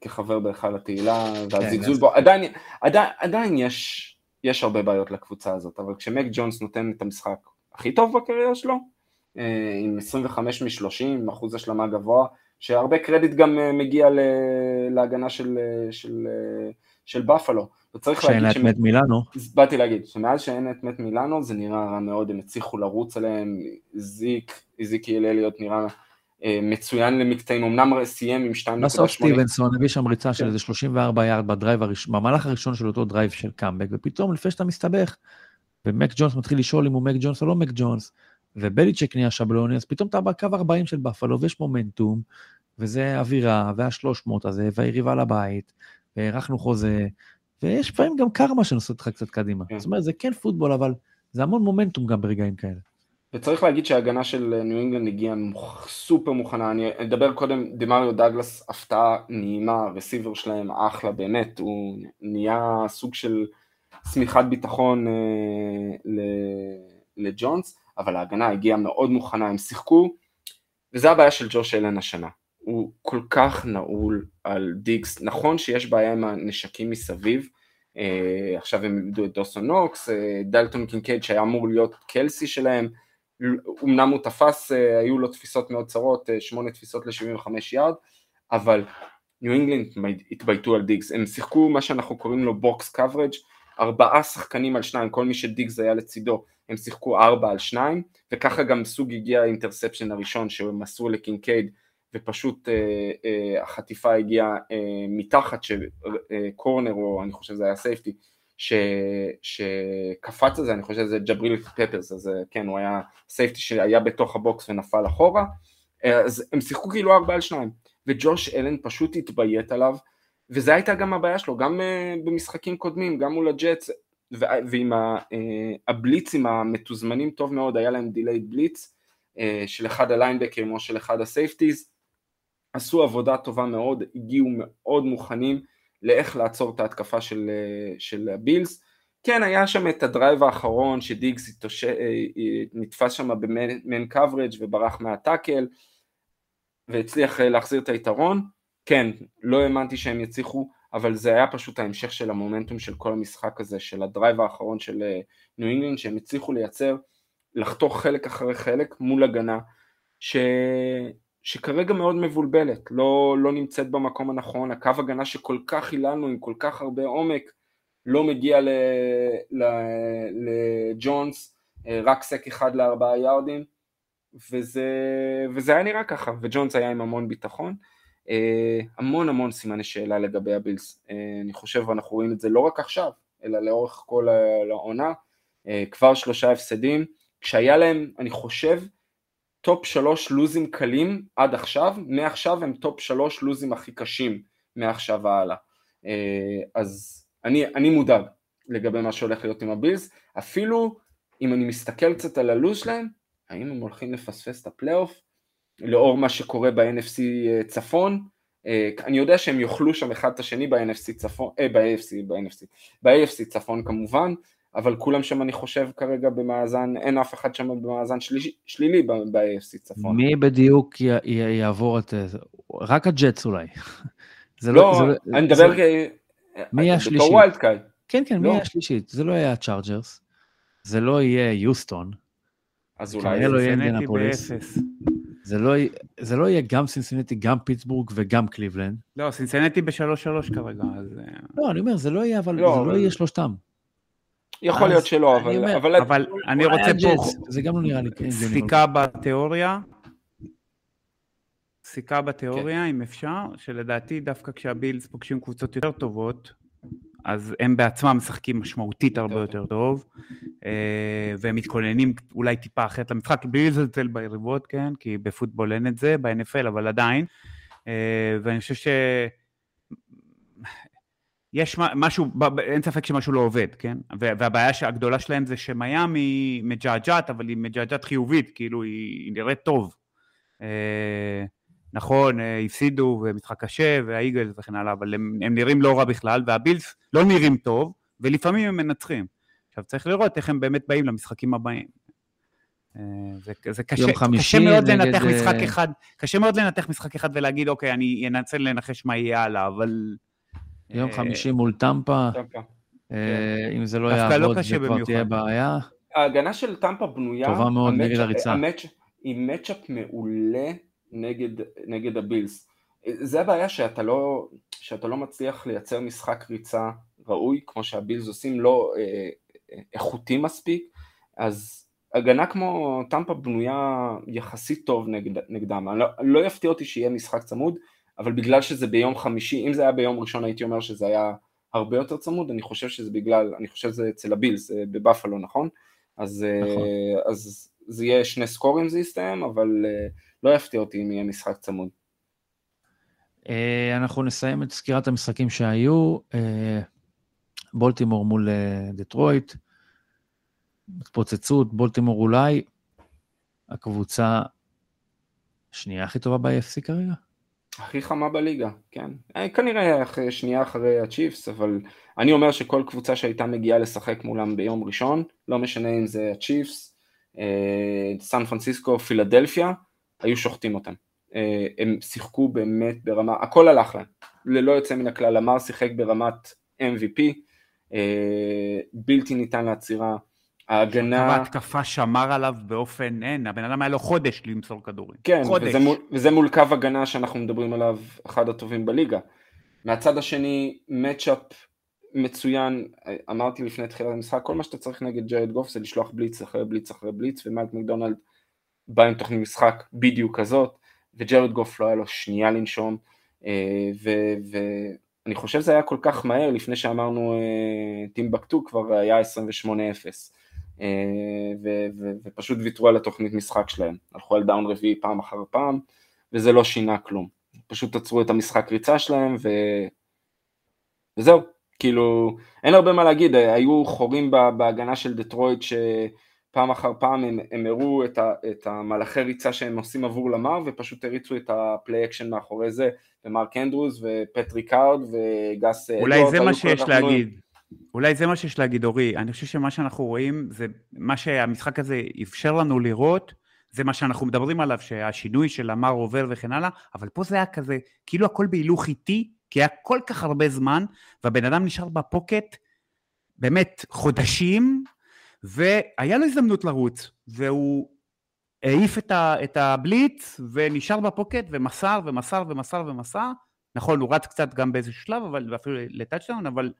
כחבר בהיכל התהילה, והזלזול כן, בו, עדיין, עדיין, עדיין יש, יש הרבה בעיות לקבוצה הזאת, אבל כשמק ג'ונס נותן את המשחק, הכי טוב בקריירה שלו, אה, עם 25 מ-30, אחוז השלמה גבוה, שהרבה קרדיט גם אה, מגיע להגנה של, של, של בפלו. וצריך להגיד... שאין את מת מילאנו. באתי להגיד, שמאז שאין את מת מילאנו זה נראה רע מאוד, הם הצליחו לרוץ עליהם, זיק, זיקי אליות נראה אה, מצוין למקטעים, אמנם סיים עם 2.8. בסוף סטיבנסון הביא שם ריצה של כן. איזה 34 יארד ב drive הראשון, במהלך הראשון של אותו drive של קאמבק, ופתאום לפני שאתה מסתבך, ומק ג'ונס מתחיל לשאול אם הוא מק ג'ונס או לא מק ג'ונס, ובליצ'ק נהיה שבלוני, אז פתאום אתה בקו 40 של בפלו, ויש מומנטום, וזה אווירה, וה-300 הזה, והיריבה לבית, והארכנו חוזה, ויש לפעמים גם קרמה שנושא אותך קצת קדימה. כן. זאת אומרת, זה כן פוטבול, אבל זה המון מומנטום גם ברגעים כאלה. וצריך להגיד שההגנה של ניו אינגלנד הגיעה סופר מוכנה, אני אדבר קודם, דמריו דאגלס, הפתעה נעימה, ה receiver שלהם אחלה באמת, הוא נהיה סוג של שמיכת ביטחון אה, לג'ונס, אבל ההגנה הגיעה מאוד מוכנה, הם שיחקו, וזה הבעיה של ג'וש אלן השנה, הוא כל כך נעול על דיגס, נכון שיש בעיה עם הנשקים מסביב, אה, עכשיו הם איבדו את דוסון נוקס, אה, דלטון קינקייד שהיה אמור להיות קלסי שלהם, אמנם הוא תפס, אה, היו לו תפיסות מאוד קצרות, אה, שמונה תפיסות ל-75 יארד, אבל ניו אינגלנד התבייתו על דיגס, הם שיחקו מה שאנחנו קוראים לו box coverage, ארבעה שחקנים על שניים, כל מי שדיגס היה לצידו, הם שיחקו ארבע על שניים, וככה גם סוג הגיע ה interception הראשון שהם מסרו לקינקייד, ופשוט אה, אה, החטיפה הגיעה אה, מתחת של אה, corner, או אני חושב שזה היה safety, ש, שקפץ על זה, אני חושב שזה ג'בריל פפרס, אז כן, הוא היה safety שהיה בתוך ה box ונפל אחורה, אז הם שיחקו כאילו ארבע על שניים, וג'וש אלן פשוט התביית עליו, וזו הייתה גם הבעיה שלו, גם במשחקים קודמים, גם מול הג'טס, ועם ה, הבליצים המתוזמנים טוב מאוד, היה להם delayed blitz, של אחד הליינבקרים או של אחד ה safeties, עשו עבודה טובה מאוד, הגיעו מאוד מוכנים, לאיך לעצור את ההתקפה של, אה, של הבילס. כן, היה שם את ה drive האחרון שדיגס התוש... אה, אה, נתפס שם ב man coverage וברח מה tackle והצליח להחזיר את היתרון. כן, לא האמנתי שהם יצליחו, אבל זה היה פשוט ההמשך של המומנטום של כל המשחק הזה, של ה drive האחרון של ניו אינגלנד, שהם הצליחו לייצר, לחתוך חלק אחרי חלק מול הגנה, ש... שכרגע מאוד מבולבלת, לא, לא נמצאת במקום הנכון, הקו הגנה שכל כך היללנו עם כל כך הרבה עומק לא מגיע לג'ונס, אה, רק סק אחד לארבעה יארדים וזה, וזה היה נראה ככה, וג'ונס היה עם המון ביטחון, אה, המון המון סימני שאלה לגבי הבילס, אה, אני חושב אנחנו רואים את זה לא רק עכשיו, אלא לאורך כל העונה, כבר שלושה הפסדים, כשהיה להם, אני חושב, top שלוש לוזים קלים עד עכשיו, מעכשיו הם top שלוש לוזים הכי קשים מעכשיו והלאה. אה, אז אני, אני מודאג לגבי מה שהולך להיות עם הבילס, אפילו אם אני מסתכל קצת על הלוז שלהם, האם הם הולכים לפספס את הפלייאוף, לאור מה שקורה ב-NFC אה, צפון, אה, אני יודע שהם יאכלו שם אחד את השני ב-NFC צפון, אה, ב-AFC, ב-NFC, ב-AFC צפון כמובן, אבל כולם שם אני חושב כרגע במאזן, אין אף אחד שם במאזן שלילי, שלילי ב-AFC צפון. מי בדיוק י, י, יעבור את זה? רק הג'טס אולי. זה לא, לא זה, לא- אני מדבר מי יהיה השלישית? בתור wild card. כן, כן, מי יהיה השלישית? זה לא יהיה הצ'ארג'רס, זה לא יהיה יוסטון. אז אולי לא יהיה אינדיאנפוליס. זה לא, זה לא יהיה גם סינסינטי, גם פיטסבורג וגם קליבלנד. לא, סינסינטי בשלוש שלוש כרגע, אז... אה, לא, אני אומר, זה לא יהיה, אבל לא, זה לא יהיה שלושתם. יכול להיות שלא, אבל... אני אבל, אבל אני רוצה פה... זה גם לא נראה לי... כן, סיכה בתיאוריה, סיכה בתיאוריה, אם אפשר, שלדעתי דווקא כשהבילס פוגשים קבוצות יותר טובות, אז הם בעצמם משחקים משמעותית הרבה יותר טוב, אה, והם מתכוננים אולי טיפה אחרת למשחק, בלי לזלזל ביריבות, כן? כי בפוטבול אין את זה, ב-NFL, אבל עדיין. אה, ואני חושב. יש משהו, אין ספק שמשהו לא עובד, כן? והבעיה הגדולה שלהם זה שמיאמי מג'עג'עת, אבל היא מג'עג'עת חיובית, כאילו היא, היא נראית טוב. אה, נכון, אה, הפסידו ומשחק קשה, והאיגלס וכן הלאה, אבל הם, הם נראים לא רע בכלל, והבילס לא נראים טוב, ולפעמים הם מנצחים. עכשיו צריך לראות איך הם באמת באים למשחקים הבאים. אה, זה, זה קשה, קשה מאוד לנתח משחק אחד, קשה מאוד לנתח משחק אחד ולהגיד, אוקיי, אני אנסה לנחש מה יהיה הלאה, אבל... יום אה, חמישי מול טמפה, אה, אם זה לא יעבוד, זה כבר תהיה בעיה. ההגנה של טמפה בנויה, טובה מאוד נגד הריצה. היא מצ'אפ מעולה נגד, נגד הבילס. זה הבעיה שאתה לא, שאתה לא מצליח לייצר משחק ריצה ראוי, כמו שהבילס עושים, לא אה, אה, איכותי מספיק, אז הגנה כמו טמפה בנויה יחסית טוב נגד, נגדם. לא, לא יפתיע אותי שיהיה משחק צמוד, אבל בגלל שזה ביום חמישי, אם זה היה ביום ראשון הייתי אומר שזה היה הרבה יותר צמוד, אני חושב שזה בגלל, אני חושב שזה אצל הבילס, בבאפלו, נכון? אז, אה, נכון. אז זה יהיה שני סקורים זה יסתיים, אבל אה, לא יפתיע אותי אם יהיה משחק צמוד. אה, אנחנו נסיים את סקירת המשחקים שהיו. בולטימור מול דטרויט. התפוצצות, בולטימור אולי הקבוצה השנייה הכי טובה ב-AFC כרגע. הכי חמה בליגה, כן. אה, כנראה אחרי, שנייה אחרי הצ'יפס, אבל אני אומר שכל קבוצה שהייתה מגיעה לשחק מולם ביום ראשון, לא משנה אם זה הצ'יפס, אה, סן פרנסיסקו, פילדלפיה, היו שוחטים אותם. אה, הם שיחקו באמת ברמה, הכל הלך להם, ללא יוצא מן הכלל, אמר שיחק ברמת MVP, אה, בלתי ניתן לעצירה, ההגנה... קו ההתקפה שמר עליו באופן, אין, הבן אדם היה לו חודש למסור כדורים. כן, חודש. וזה מול, וזה מול קו הגנה שאנחנו מדברים עליו, אחד הטובים בליגה. מהצד השני, מצ'אפ מצוין, אמרתי לפני תחילת המשחק, כל מה שאתה צריך נגד ג'רד גוף זה לשלוח בליץ אחרי בליץ אחרי בליץ, ומייק מקדונלד בא עם תוכנית משחק בדיוק כזאת, וג'רד גוף לא היה לו שנייה לנשום, אה, ואני חושב שזה היה כל כך מהר, לפני שאמרנו אה, טימבקטו כבר היה 28-0. אה, ו- ו- ופשוט ויתרו על התוכנית משחק שלהם. הלכו על down רביעי פעם אחר פעם, וזה לא שינה כלום. פשוט עצרו את המשחק ריצה שלהם, ו... וזהו. כאילו, אין הרבה מה להגיד, היו חורים בהגנה של דטרויט שפעם אחר פעם הם, הם הראו את, ה- את המהלכי ריצה שהם עושים עבור למר, ופשוט הריצו את ה play action מאחורי זה, ומרק אנדרוס ופטריק ריקארד וגס אולי אדוארדס זה מה שיש. להגיד. אולי זה מה שיש להגיד, אורי. אני חושב שמה שאנחנו רואים, זה מה שהמשחק הזה אפשר לנו לראות, זה מה שאנחנו מדברים עליו, שהשינוי של למאר עובר וכן הלאה, אבל פה זה היה כזה, כאילו הכל בהילוך איטי, כי היה כל כך הרבה זמן, והבן אדם נשאר ב pocket באמת חודשים, והיה לו הזדמנות לרוץ, והוא העיף את, ה, את הבליץ, ונשאר ב pocket, ומסר ומסר ומסר ומסר. נכון, הוא רץ קצת גם באיזשהו שלב, אבל אפילו לטאצ'דאון, אבל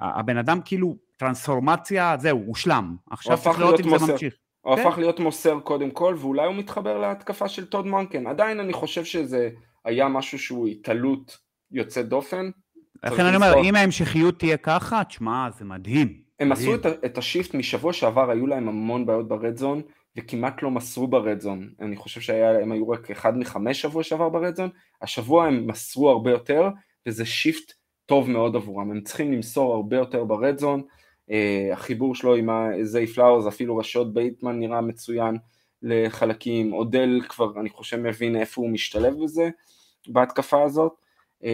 הבן אדם כאילו, טרנספורמציה, זהו, הושלם. עכשיו צריך לראות אם זה מוסר. ממשיך. הוא כן. הפך להיות מוסר קודם כל, ואולי הוא מתחבר להתקפה של טוד מונקן. עדיין אני חושב שזה היה משהו שהוא התעלות יוצאת דופן. לכן אני אומר. אם ההמשכיות תהיה ככה, תשמע, זה מדהים. הם מדהים. עשו את, את ה shift משבוע שעבר, היו להם המון בעיות ב red zone, וכמעט לא מסרו ב red zone. אני חושב שהם היו רק אחד מחמש שבוע שעבר ב red zone, השבוע הם מסרו הרבה יותר, וזה shift טוב מאוד עבורם. הם צריכים למסור הרבה יותר ב red zone. אה, החיבור שלו עם זיי פלאורס, אפילו רשוד בייטמן נראה מצוין לחלקים. אודל כבר, אני חושב, מבין איפה הוא משתלב בזה, בהתקפה הזאת. אה,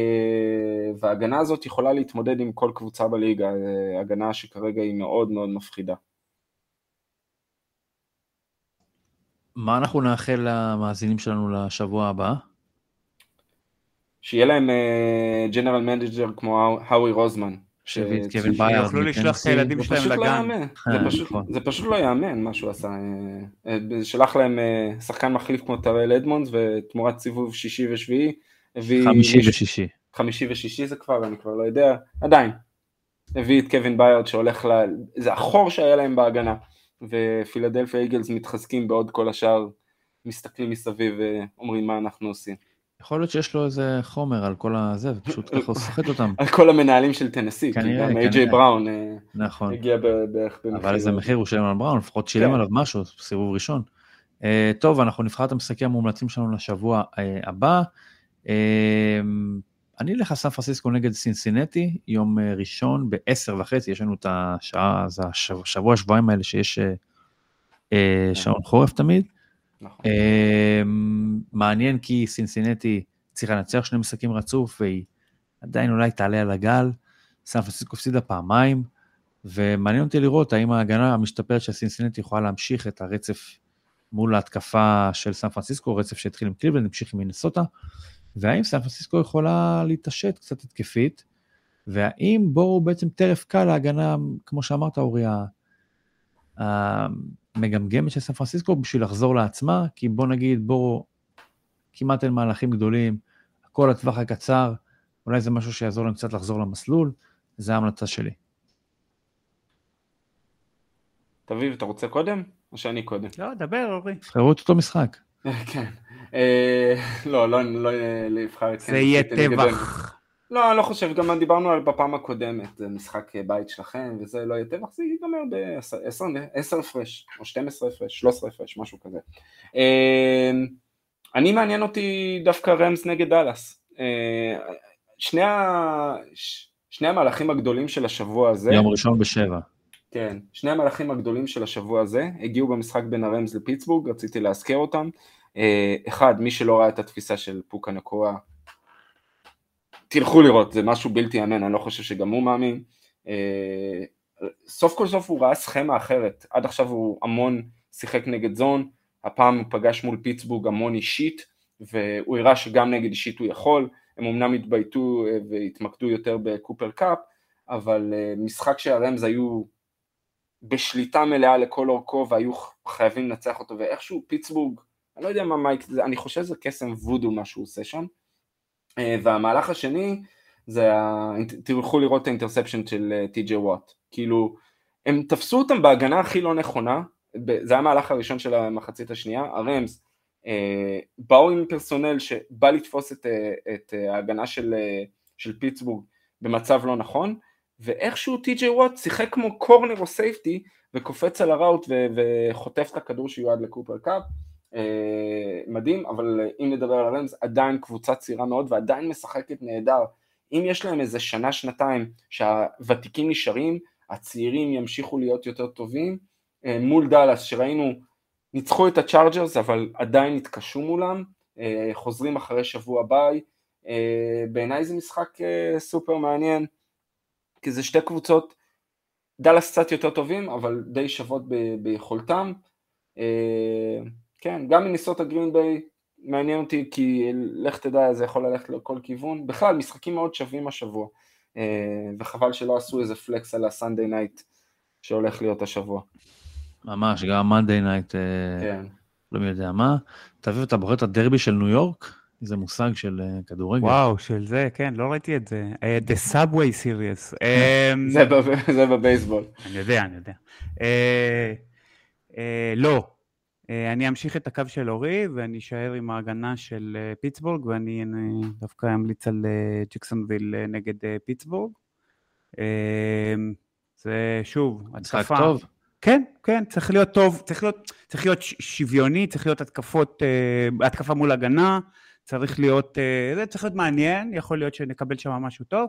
וההגנה הזאת יכולה להתמודד עם כל קבוצה בליגה, אה, הגנה שכרגע היא מאוד מאוד מפחידה. מה אנחנו נאחל למאזינים שלנו לשבוע הבא? שיהיה להם general manager כמו האווי רוזמן. שיוכלו לשלוח את. הילדים זה שלהם פשוט לא לגן. יאמן, אה, זה פשוט- נכון. זה פשוט לא יאמן מה שהוא עשה, אה, אה, שלח להם אה, שחקן מחליף כמו טרל אדמונדס ותמורת סיבוב שישי ושביעי, הביא חמישי ושישי. חמישי ושישי זה כבר, אני כבר לא יודע, עדיין, הביא את קווין ביארד שהולך ל... זה החור שהיה להם בהגנה, ופילדלפיה איגלס מתחזקים בעוד כל השאר מסתכלים מסביב ואומרים מה אנחנו עושים. יכול להיות שיש לו איזה חומר על כל הזה, ופשוט ככה הוא סוחט אותם. על כל המנהלים של טנסי, כי גם איי.ג'יי. בראון אה, נכון. הגיע בערך במחיר. אבל איזה מחיר הוא שילם על בראון, לפחות שילם כן. עליו משהו, סיבוב ראשון. אה, טוב, אנחנו נבחר את המשחקים המומלצים שלנו לשבוע אה, הבא. אה, אני אלך לסן פרנסיסקו נגד סינסינטי, יום אה, ראשון ב-10 וחצי, יש לנו את השעה, זה השבוע, שבוע, שבועיים האלה שיש אה, שעון חורף תמיד. נכון. אה, מעניין כי סינסינטי צריכה לנצח שני משחקים רצוף, והיא עדיין אולי תעלה על הגל. סן פרנסיסקו הפסידה פעמיים, ומעניין אותי לראות האם ההגנה המשתפרת של סינסינטי יכולה להמשיך את הרצף מול ההתקפה של סן פרנסיסקו, רצף שהתחיל עם קליבלנד, המשיך עם מינסוטה, והאם סן פרנסיסקו יכולה להתעשת קצת התקפית, והאם בואו בעצם טרף קל להגנה, כמו שאמרת אורי, המגמגמת של סן פרנסיסקו בשביל לחזור לעצמה, כי בוא נגיד, בוא, כמעט אין מהלכים גדולים, הכל לטווח הקצר, אולי זה משהו שיעזור להם קצת לחזור למסלול, זה ההמלצה שלי. תביב, אתה רוצה קודם? או שאני קודם? לא, דבר, אורי. תבחרו את אותו משחק. כן. אה, לא, לא, לא לבחר את זה יהיה טבח. לא, אני לא חושב, גם דיברנו על בפעם הקודמת, זה משחק בית שלכם, וזה לא יהיה טבח, זה ייגמר ב-10 הפרש, או 12 הפרש, 13 הפרש, משהו כזה. אה, אני מעניין אותי דווקא רמס נגד דאלאס. אה, שני, ה... שני המהלכים הגדולים של השבוע הזה... יום ראשון בשבע. כן, שני המהלכים הגדולים של השבוע הזה הגיעו במשחק בין הרמס לפיטסבורג, רציתי להזכיר אותם. אה, אחד, מי שלא ראה את התפיסה של פוקה נקואה, תלכו לראות, זה משהו בלתי יאמן, אני לא חושב שגם הוא מאמין. אה, סוף כל סוף הוא ראה סכמה אחרת, עד עכשיו הוא המון שיחק נגד זון, הפעם הוא פגש מול פיטסבורג המון אישית, והוא הראה שגם נגד אישית הוא יכול, הם אמנם התבייתו אה, והתמקדו יותר בקופר קאפ, אבל משחק שהרמס היו בשליטה מלאה לכל אורכו והיו חייבים לנצח אותו. ואיכשהו פיטסבורג, אני לא יודע מה מייק, אני חושב שזה קסם וודו מה שהוא עושה שם אה, והמהלך השני זה, ה... תלכו לראות את ה interception של אה, טי.ג'י וואט, כאילו הם תפסו אותם בהגנה הכי לא נכונה, זה היה המהלך הראשון של המחצית השנייה, הרמס אה, באו עם personnel שבא לתפוס את, את ההגנה של, של פיטסבורג במצב לא נכון ואיכשהו טי.ג'יי וואט שיחק כמו corner או safety וקופץ על ה route וחוטף את הכדור שיועד לקופר קאפ. אה, מדהים, אבל אם נדבר על הרמס עדיין קבוצה צעירה מאוד ועדיין משחקת נהדר אם יש להם איזה שנה שנתיים שהוותיקים נשארים הצעירים ימשיכו להיות יותר טובים אה, מול דאלאס שראינו ניצחו את הצ'ארג'רס אבל עדיין התקשו מולם אה, חוזרים אחרי שבוע ביי אה, בעיניי זה משחק אה, סופר מעניין כי זה שתי קבוצות, דאלאס קצת יותר טובים, אבל די שוות ב- ביכולתם. אה, כן, גם מינסוטה גרין ביי מעניין אותי, כי לך תדע, זה יכול ללכת לכל כיוון. בכלל, משחקים מאוד שווים השבוע, אה, וחבל שלא עשו איזה flex על ה Sunday Night שהולך להיות השבוע. ממש, גם Monday Night, אה, כן. לא מי יודע מה. תביאו, אתה בוחר את הדרבי של ניו יורק? זה מושג של uh, כדורגל. וואו, של זה, כן, לא ראיתי את זה. Uh, The Subway Series. Um, זה בבייסבול. אני יודע, אני יודע. Uh, uh, לא, אני אמשיך את הקו של אורי, ואני אשאר עם ההגנה של uh, פיטסבורג, ואני דווקא אמליץ על uh, ג'קסונוויל נגד פיטסבורג. זה שוב, התקפה. משחק טוב. כן, כן, צריך להיות טוב, צריך להיות, צריך להיות שוויוני, צריך להיות התקפות, התקפה מול הגנה. צריך להיות, אה, זה צריך להיות מעניין, יכול להיות שנקבל שם משהו טוב.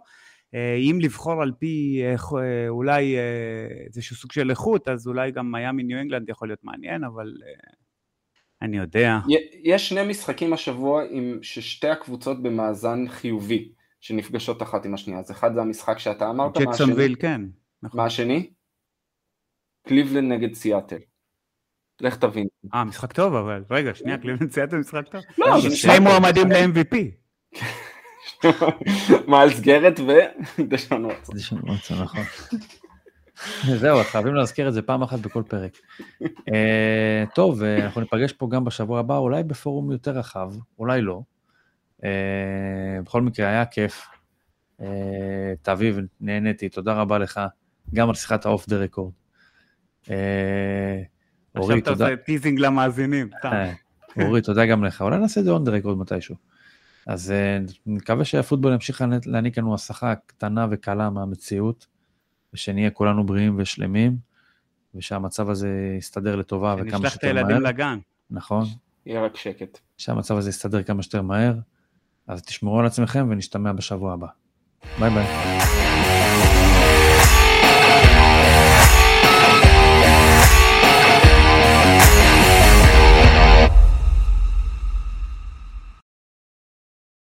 אה, אם לבחור על פי אה, אולי איזשהו סוג של איכות, אז אולי גם מיאמי ניו אנגלנד יכול להיות מעניין, אבל אני יודע. יש שני משחקים השבוע עם ששתי הקבוצות במאזן חיובי, שנפגשות אחת עם השנייה. אז אחד זה המשחק שאתה אמרת, מה השני? ג'קסונוויל, כן. נכון. מה השני? קליבלנד נגד סיאטל. לך תבין. אה, משחק טוב, אבל רגע, שנייה, קליבלנד ציית משחק טוב. לא, שני מועמדים ל-MVP. מיילס גרט ודשון וואטסון. דשון וואטסון, נכון. זהו, חייבים להזכיר את זה פעם אחת בכל פרק. אה, טוב, אה, אנחנו ניפגש פה גם בשבוע הבא, אולי בפורום יותר רחב, אולי לא. אה, בכל מקרה, היה כיף. תאביב, נהניתי, תודה רבה לך, גם על שיחת ה off the record. עכשיו אתה עושה teasing למאזינים. אורי, תודה גם לך. אולי נעשה את זה on the record מתישהו. אז אה, נקווה שהפוטבול ימשיך להעניק לנו הסחה קטנה וקלה מהמציאות, ושנהיה כולנו בריאים ושלמים, ושהמצב הזה יסתדר לטובה וכמה שיותר מהר. שנשלח את הילדים לגן. נכון. יהיה רק שקט. שהמצב הזה יסתדר כמה שיותר מהר. אז תשמרו על עצמכם ונשתמע בשבוע הבא. ביי ביי.